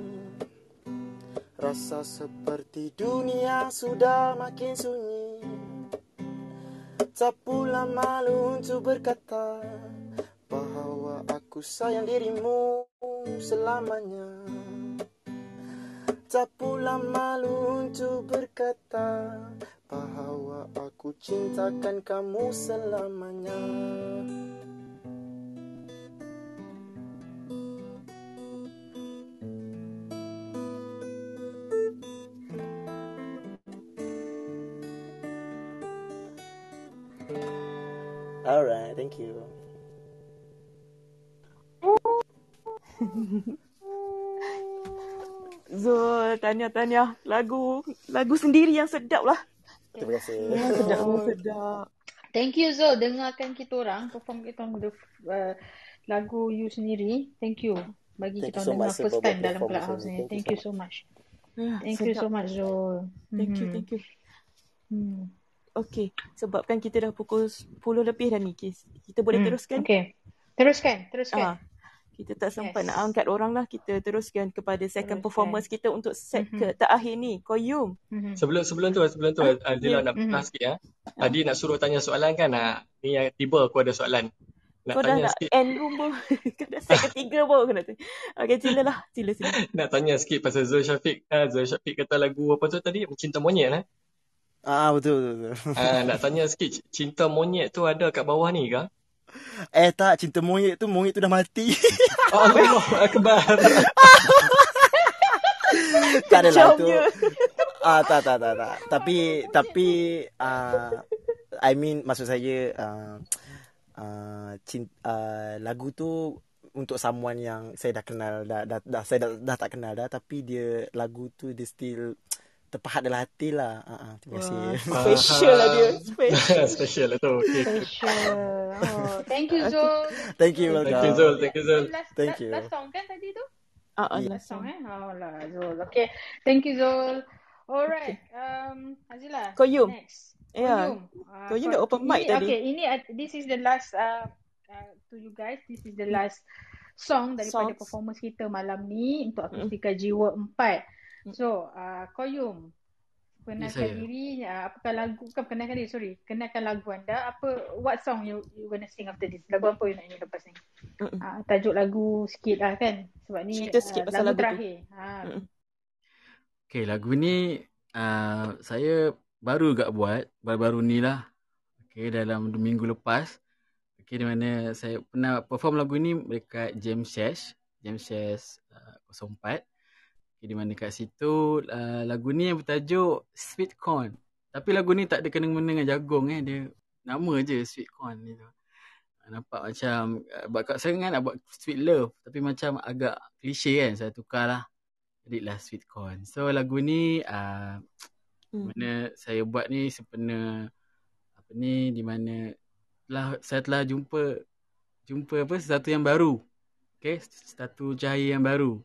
Rasa seperti dunia sudah makin sunyi. Tak pula malu untuk berkata Bahawa aku sayang dirimu selamanya Tak pula malu untuk berkata Bahawa aku cintakan kamu selamanya Alright, thank you. Zul, tanya-tanya. Lagu lagu sendiri yang sedap lah. Terima kasih. Yang sedap, sedap. Thank you Zul dengarkan kita orang perform kita orang the, uh, lagu you sendiri. Thank you bagi Thank kita you so orang much dengar first time dalam performance Clubhouse ni. Thank you so much. Ah, Thank you so sedap. much Zul. Thank you, Mhm. thank you. Hmm. Okay, sebabkan kita dah pukul 10 lebih dah ni, Kis. Kita boleh Hmm. teruskan? Okay. Teruskan, teruskan. Ah, kita tak sempat Yes. nak angkat orang lah. Kita teruskan kepada second Teruskan. performance kita untuk set Mhm. ke terakhir ni. Koyum. Mhm. Sebelum sebelum tu sebelum tu Ah, Adila ya. nak Mhm. pelas sikit ya. Tadi nak suruh tanya soalan kan nak ni yang tiba aku ada soalan. Nak Kau dah tanya nak sikit end room pun. Dah set ketiga pun aku nak tanya. Okay, silalah. Sila, sila. nak tanya sikit pasal Zul Syafiq. Ah, Zul Syafiq kata lagu apa tu tadi? Cinta Monyet eh. Ah betul betul. betul. Ah, nak tanya sikit, cinta monyet tu ada kat bawah ni ke? Eh tak, cinta monyet tu monyet tu dah mati. Allah Akbar. tak adalah tu. Kejamnya. Ah tak tak tak tak. Tapi tapi ah I mean maksud saya uh, uh, cinta, uh, lagu tu untuk someone yang saya dah kenal dah, dah, dah saya dah, dah tak kenal dah tapi dia lagu tu dia still terpahat dalam hati lah. Uh, uh, terima kasih. Wah, special lah dia. Special. Special lah tu. Okay. Special. Oh, thank you Zul. Thank you welcome. Thank you Zul. Thank you Zul. Last, Thank you. last song kan tadi tu? Ah, ah, Last last song eh? Oh lah Zul. Okay. Thank you Zul. Alright. Um, Azila. Koyum. Next. Ya. Koyum. Uh, Koyum ko- dah open mic ini, tadi. Okay, ini uh, this is the last uh, uh, to you guys. This is the last song daripada Songs. performance kita malam ni untuk Mm. Akustika Jiwa 4. So, uh, Koyum, kenalkan saya. diri, uh, apakah lagu, bukan kenalkan diri, sorry, kenalkan lagu anda. Apa, what song you you gonna sing after this? Lagu apa you nak nyanyi lepas ni? Mm-mm. Uh, tajuk lagu sikit lah kan? Sebab ni Cerita sikit uh, pasal lagu lagu tu. terakhir. Ha. Mm-mm. Okay, lagu ni uh, saya baru gak buat, baru-baru ni lah. Okay, dalam minggu lepas. Okay, di mana saya pernah perform lagu ni dekat Jam Shash. Jam Shash uh, 04. Okay, di mana kat situ uh, lagu ni yang bertajuk Sweet Corn. Tapi lagu ni tak ada kena-mena dengan jagung eh. Dia nama je Sweet Corn ni tu. Nampak macam, uh, buat kat saya kan nak buat Sweet Love. Tapi macam agak klise kan. Saya tukar lah. Jadilah Sweet Corn. So lagu ni uh, Hmm. mana saya buat ni sempena apa ni di mana telah saya telah jumpa jumpa apa sesuatu yang baru. Okay, satu cahaya yang baru.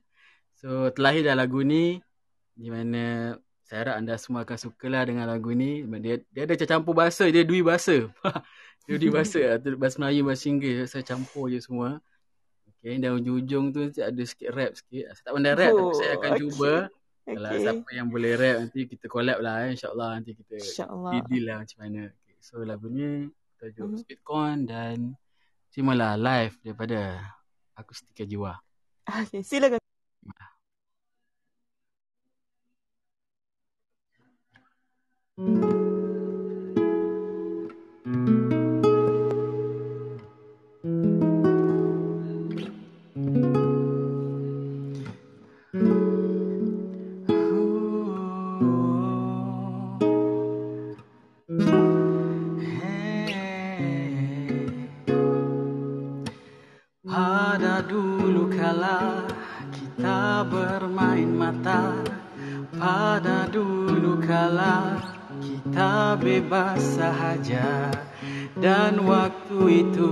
So terlahir dah lagu ni di mana saya harap anda semua akan sukalah dengan lagu ni. Dia dia ada campur bahasa, dia dui bahasa. dia dui bahasa, bahasa Melayu, bahasa Inggeris, saya campur je semua. Okay, dan ujung-ujung tu nanti ada sikit rap sikit. Saya tak pandai rap Oh, tapi saya akan okay. cuba. Kalau Okay. siapa yang boleh rap nanti kita collab lah eh. InsyaAllah nanti kita InsyaAllah. deal lah macam mana. Okay. So lagu ni tajuk Mhm. Speed Con dan terimalah live daripada Akustika Jiwa. Okay, silakan. Pada kita bebas sahaja. Dan waktu itu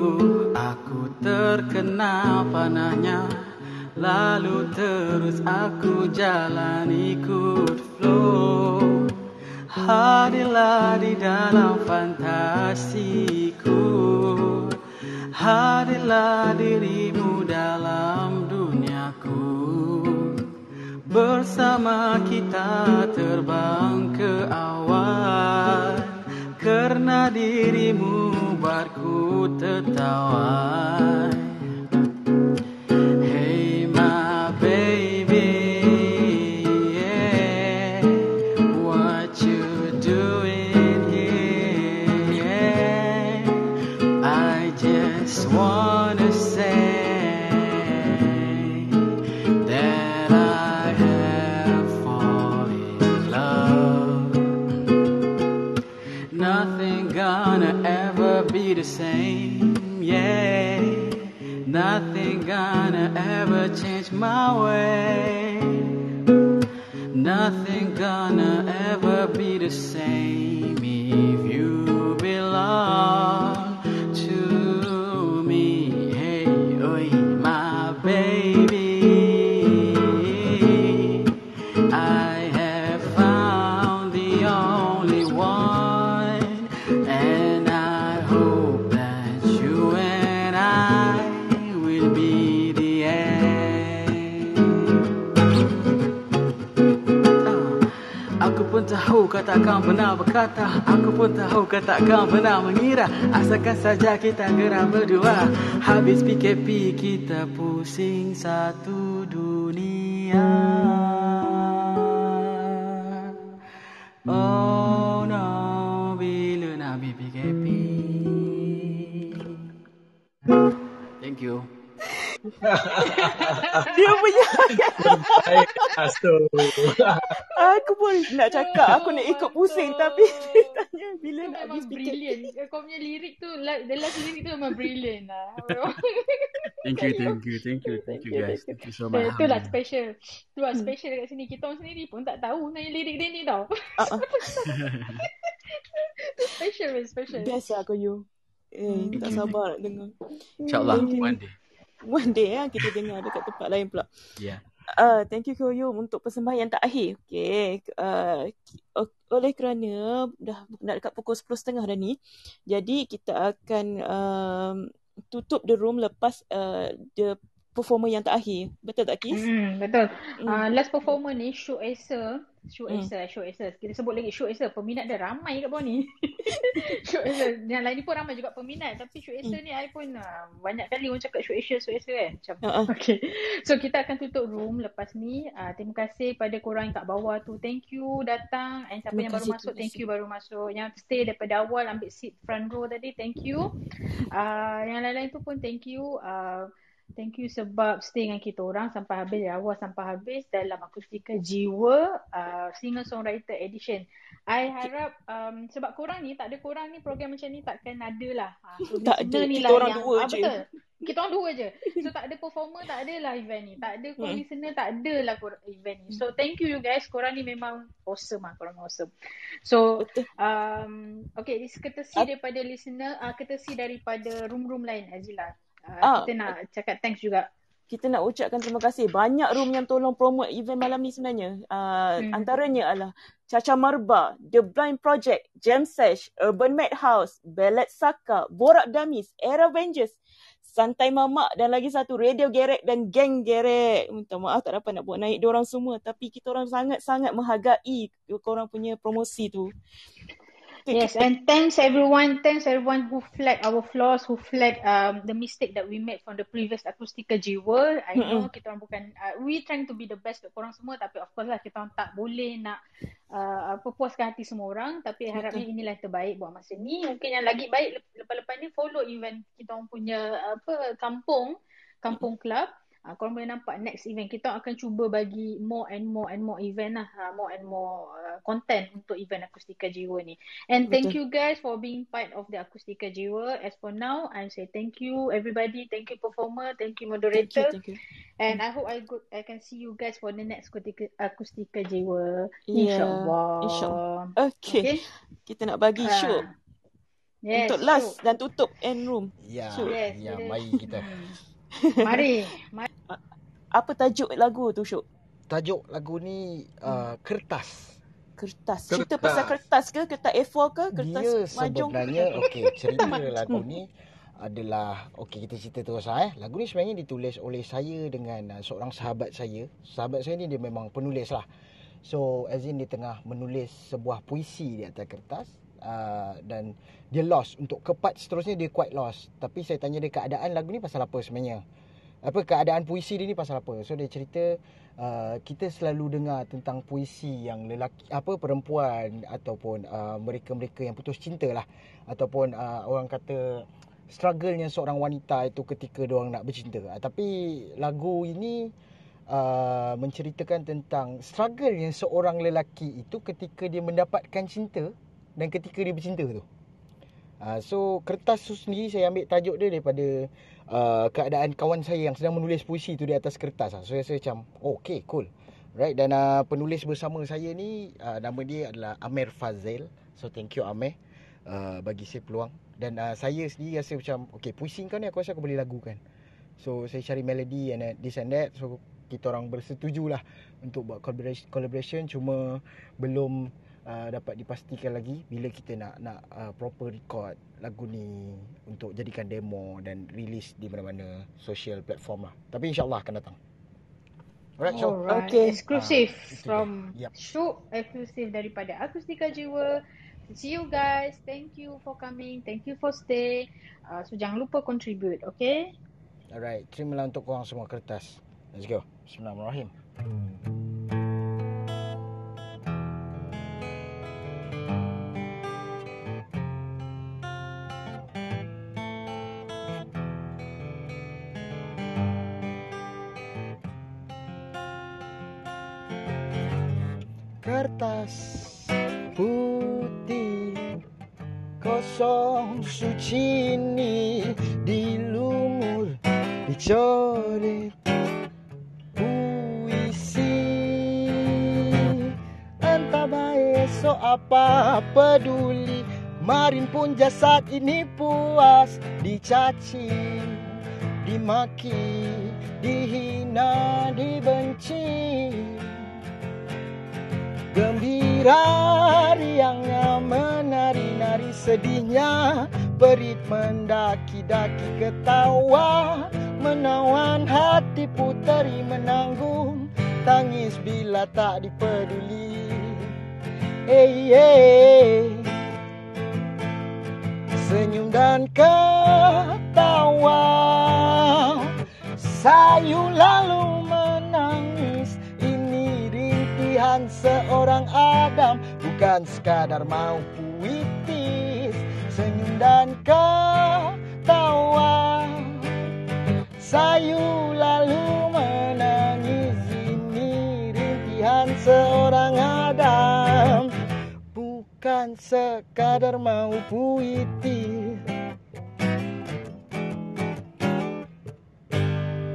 takkan pernah mengira. Asalkan saja kita gerak berdua. Habis PKP kita pusing satu Dia punya so. Aku pun nak cakap Aku nak ikut pusing Tapi dia tanya Bila Itu nak habis fikir brilliant. Kau punya lirik tu, the last lirik tu memang brilliant lah. Thank you, thank you, thank you, thank you guys. Thank you so much. Itulah special. Itulah special dekat sini. Kita orang sendiri pun tak tahu nanya lirik dia ni tau. special, very special. Best lah kau you Eh tak sabar nak dengar InsyaAllah, one day. One day ya kita dengar dekat tempat lain pula Yeah. Uh, thank you Koyum untuk persembahan tak akhir. Okay. Uh, oleh kerana dah nak dekat pukul 10.30 dah ni. Jadi kita akan um, tutup the room lepas uh, the performer yang tak akhir. Betul tak Kis? Hmm, betul. Hmm. Uh, last performer ni Show Acer. Show Hmm. Acer, Show Acer. Kita sebut lagi Show Acer. Peminat dia ramai kat bawah ni. Show Acer. Yang lain ni pun ramai juga peminat. Tapi Show Acer ni I pun uh, banyak kali orang cakap Show Acer, Show Acer kan. Macam, Uh-uh. okay. So kita akan tutup room lepas ni. Uh, terima kasih pada korang kat bawah tu. Thank you datang. And siapa Terima yang baru kasih, masuk, thank you baru masuk. Yang stay daripada awal ambil seat front row tadi, thank you. Uh, yang lain-lain tu pun thank you. Uh, Thank you sebab stay dengan kita orang sampai habis dari awal sampai habis dalam Akustika Jiwa uh, Singer Songwriter Edition. I harap um, sebab korang ni tak ada korang ni program macam ni takkan ada lah. Ha, so Tak ada. ni Kita lah orang yang, dua ah, je. Betul. Kita orang dua je. So tak ada performer, tak ada lah event ni. Tak ada Hmm. listener, tak ada lah event ni. So thank you you guys. Korang ni memang awesome lah. Korang awesome. So um, okay, this courtesy daripada listener, uh, courtesy daripada room-room lain Azila. Uh, Ah, kita nak cakap thanks juga. kita nak ucapkan terima kasih. Banyak room yang tolong promote event malam ni sebenarnya. Uh, Hmm. antaranya adalah Caca Marba, The Blind Project, Jam Sesh, Urban Madhouse, Ballet Saka, Borak Damis, Era Avengers, Santai Mamak dan lagi satu Radio Gerek dan Geng Gerek. Minta maaf tak dapat nak buat naik diorang semua. Tapi kita orang sangat-sangat menghargai korang punya promosi tu. Yes, and thanks everyone. Thanks everyone who flagged our flaws, who flagged um, the mistake that we made from the previous Akustika Jiwa. I know Mm-mm. kita orang bukan, uh, we trying to be the best untuk korang semua. Tapi of course lah, kita orang tak boleh nak uh, apa puaskan hati semua orang. Tapi harapnya Betul. inilah yang terbaik buat masa ni. Mungkin yang lagi baik lep- lepas-lepas ni follow event kita orang punya apa kampung, kampung club. Uh, korang boleh nampak next event kita akan cuba bagi more and more and more event lah, uh, more and more uh, content untuk event Akustika Jiwa ni. And thank betul. you guys for being part of the Akustika Jiwa. As for now, I say thank you everybody, thank you performer, thank you Thank you, moderator, thank you. and I hope I go, I can see you guys for the next Akustika, Akustika Jiwa. Ya, InsyaAllah. insyaAllah. Okay, Okay. kita nak bagi show Ah, yes, untuk show. last dan tutup end room. Ya, Show. Yes, ya, kita, mari kita. hmm. Mari, mari. Apa tajuk lagu tu, Syuk? Tajuk lagu ni uh, Kertas. Kertas. Cerita pasal kertas ke? Kertas A4 ke? Kertas Dia majung? sebenarnya okey cerita lagu ni adalah okey kita cerita terus lah eh. Lagu ni sebenarnya ditulis oleh saya dengan uh, seorang sahabat saya. Sahabat saya ni dia memang penulis lah. So as in dia tengah menulis sebuah puisi di atas kertas uh, dan dia lost untuk ke part seterusnya dia quite lost. Tapi saya tanya dia keadaan lagu ni pasal apa sebenarnya? Apa keadaan puisi dia ni pasal apa? So dia cerita uh, kita selalu dengar tentang puisi yang lelaki apa perempuan ataupun uh, mereka-mereka yang putus cinta lah ataupun uh, orang kata struggle-nya seorang wanita itu ketika dia orang nak bercinta. Tapi lagu ini uh, menceritakan tentang struggle yang seorang lelaki itu ketika dia mendapatkan cinta dan ketika dia bercinta tu. Uh, so kertas tu sendiri saya ambil tajuk dia daripada uh, keadaan kawan saya yang sedang menulis puisi tu di atas kertas lah. So saya macam oh, okay cool. Right dan uh, penulis bersama saya ni uh, nama dia adalah Amir Fazil. So thank you Amir uh, bagi saya peluang dan uh, saya sendiri rasa macam okay puisi kau ni aku rasa aku boleh lagukan. So saya cari melody and uh, this and that so kita orang bersetujulah untuk buat collaboration, collaboration cuma belum uh, dapat dipastikan lagi bila kita nak nak uh, proper record lagu ni untuk jadikan demo dan release di mana-mana social platform lah. Tapi insyaAllah akan datang. Alright, so Alright. Okay. Exclusive itu from. Yep. show eksklusif daripada Akustika Jiwa. See you guys. Thank you for coming. Thank you for stay. Uh, so jangan lupa contribute, okay? alright, terimalah untuk korang semua kertas. Let's go. Bismillahirrahmanirrahim. kertas apa peduli Marin pun jasad ini puas. Dicaci dimaki dihina dibenci. Gembira riangnya menari-nari sedihnya. Berit mendaki-daki ketawa. Menawan hati puteri menanggung. Tangis bila tak dipeduli Hey. Senyum dan ketawa. Sayu lalu menangis. Ini rintihan seorang Adam. Bukan sekadar mau puitis. Senyum dan ketawa. Sayu lalu Bukan sekadar mau puitis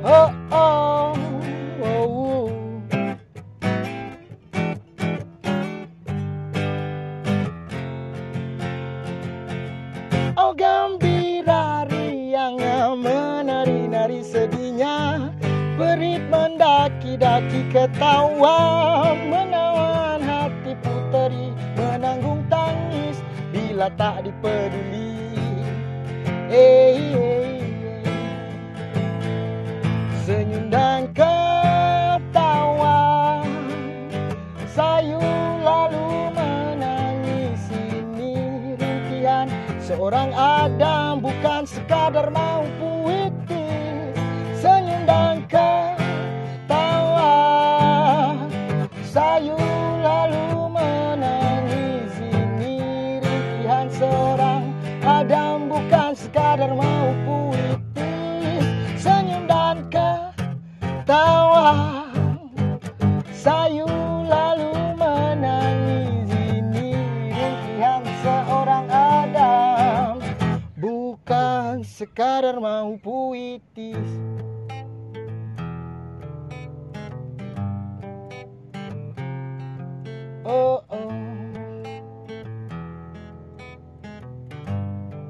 Oh oh oh Oh gembira riangnya menari-nari sedihnya. Berit mendaki-daki ketawa Menawan Bila tak dipeduli. Hey, hey, hey. Senyum dan ketawa. Sayu lalu menangis. Ini rintihan seorang Adam Bukan sekadar mau ketawa. Sayu lalu menangis Ini rintihan seorang Adam. Bukan sekadar mau puitis. Oh oh.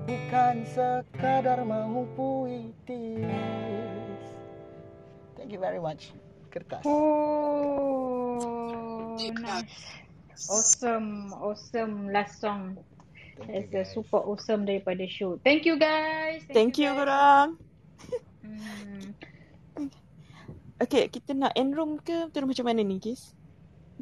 Bukan sekadar mau puitis you very much Kertas Oh, nice. Awesome, awesome last song. It's a super awesome daripada show. Thank you guys. Thank you guys. korang. Hmm. Okay, kita nak end room ke terus macam mana ni, Kis?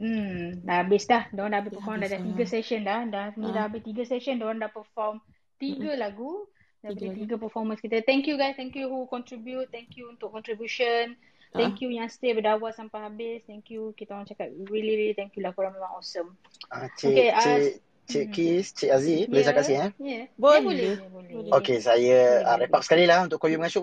Hmm, dah habis dah. Diorang dah habis Dah perform dah, dah tiga session dah. Dah ni Ah. dah habis tiga session. Diorang dah perform tiga lagu. Daripada Tiga tiga performance kita. Thank you guys. Thank you who contribute. Thank you untuk contribution. Thank you yang stay berdawal sampai habis. Thank you. Kita orang cakap really really thank you lah. Korang memang awesome. Ah, Cik, Okay, uh, Cik, Cik hmm. Kis, Cik Aziz, boleh Ya, saya kasih eh? ya. Ya, Boleh. boleh, boleh. Boleh. Okey, saya Boleh, uh, wrap up boleh. sekali lah untuk Koyu Mengashuk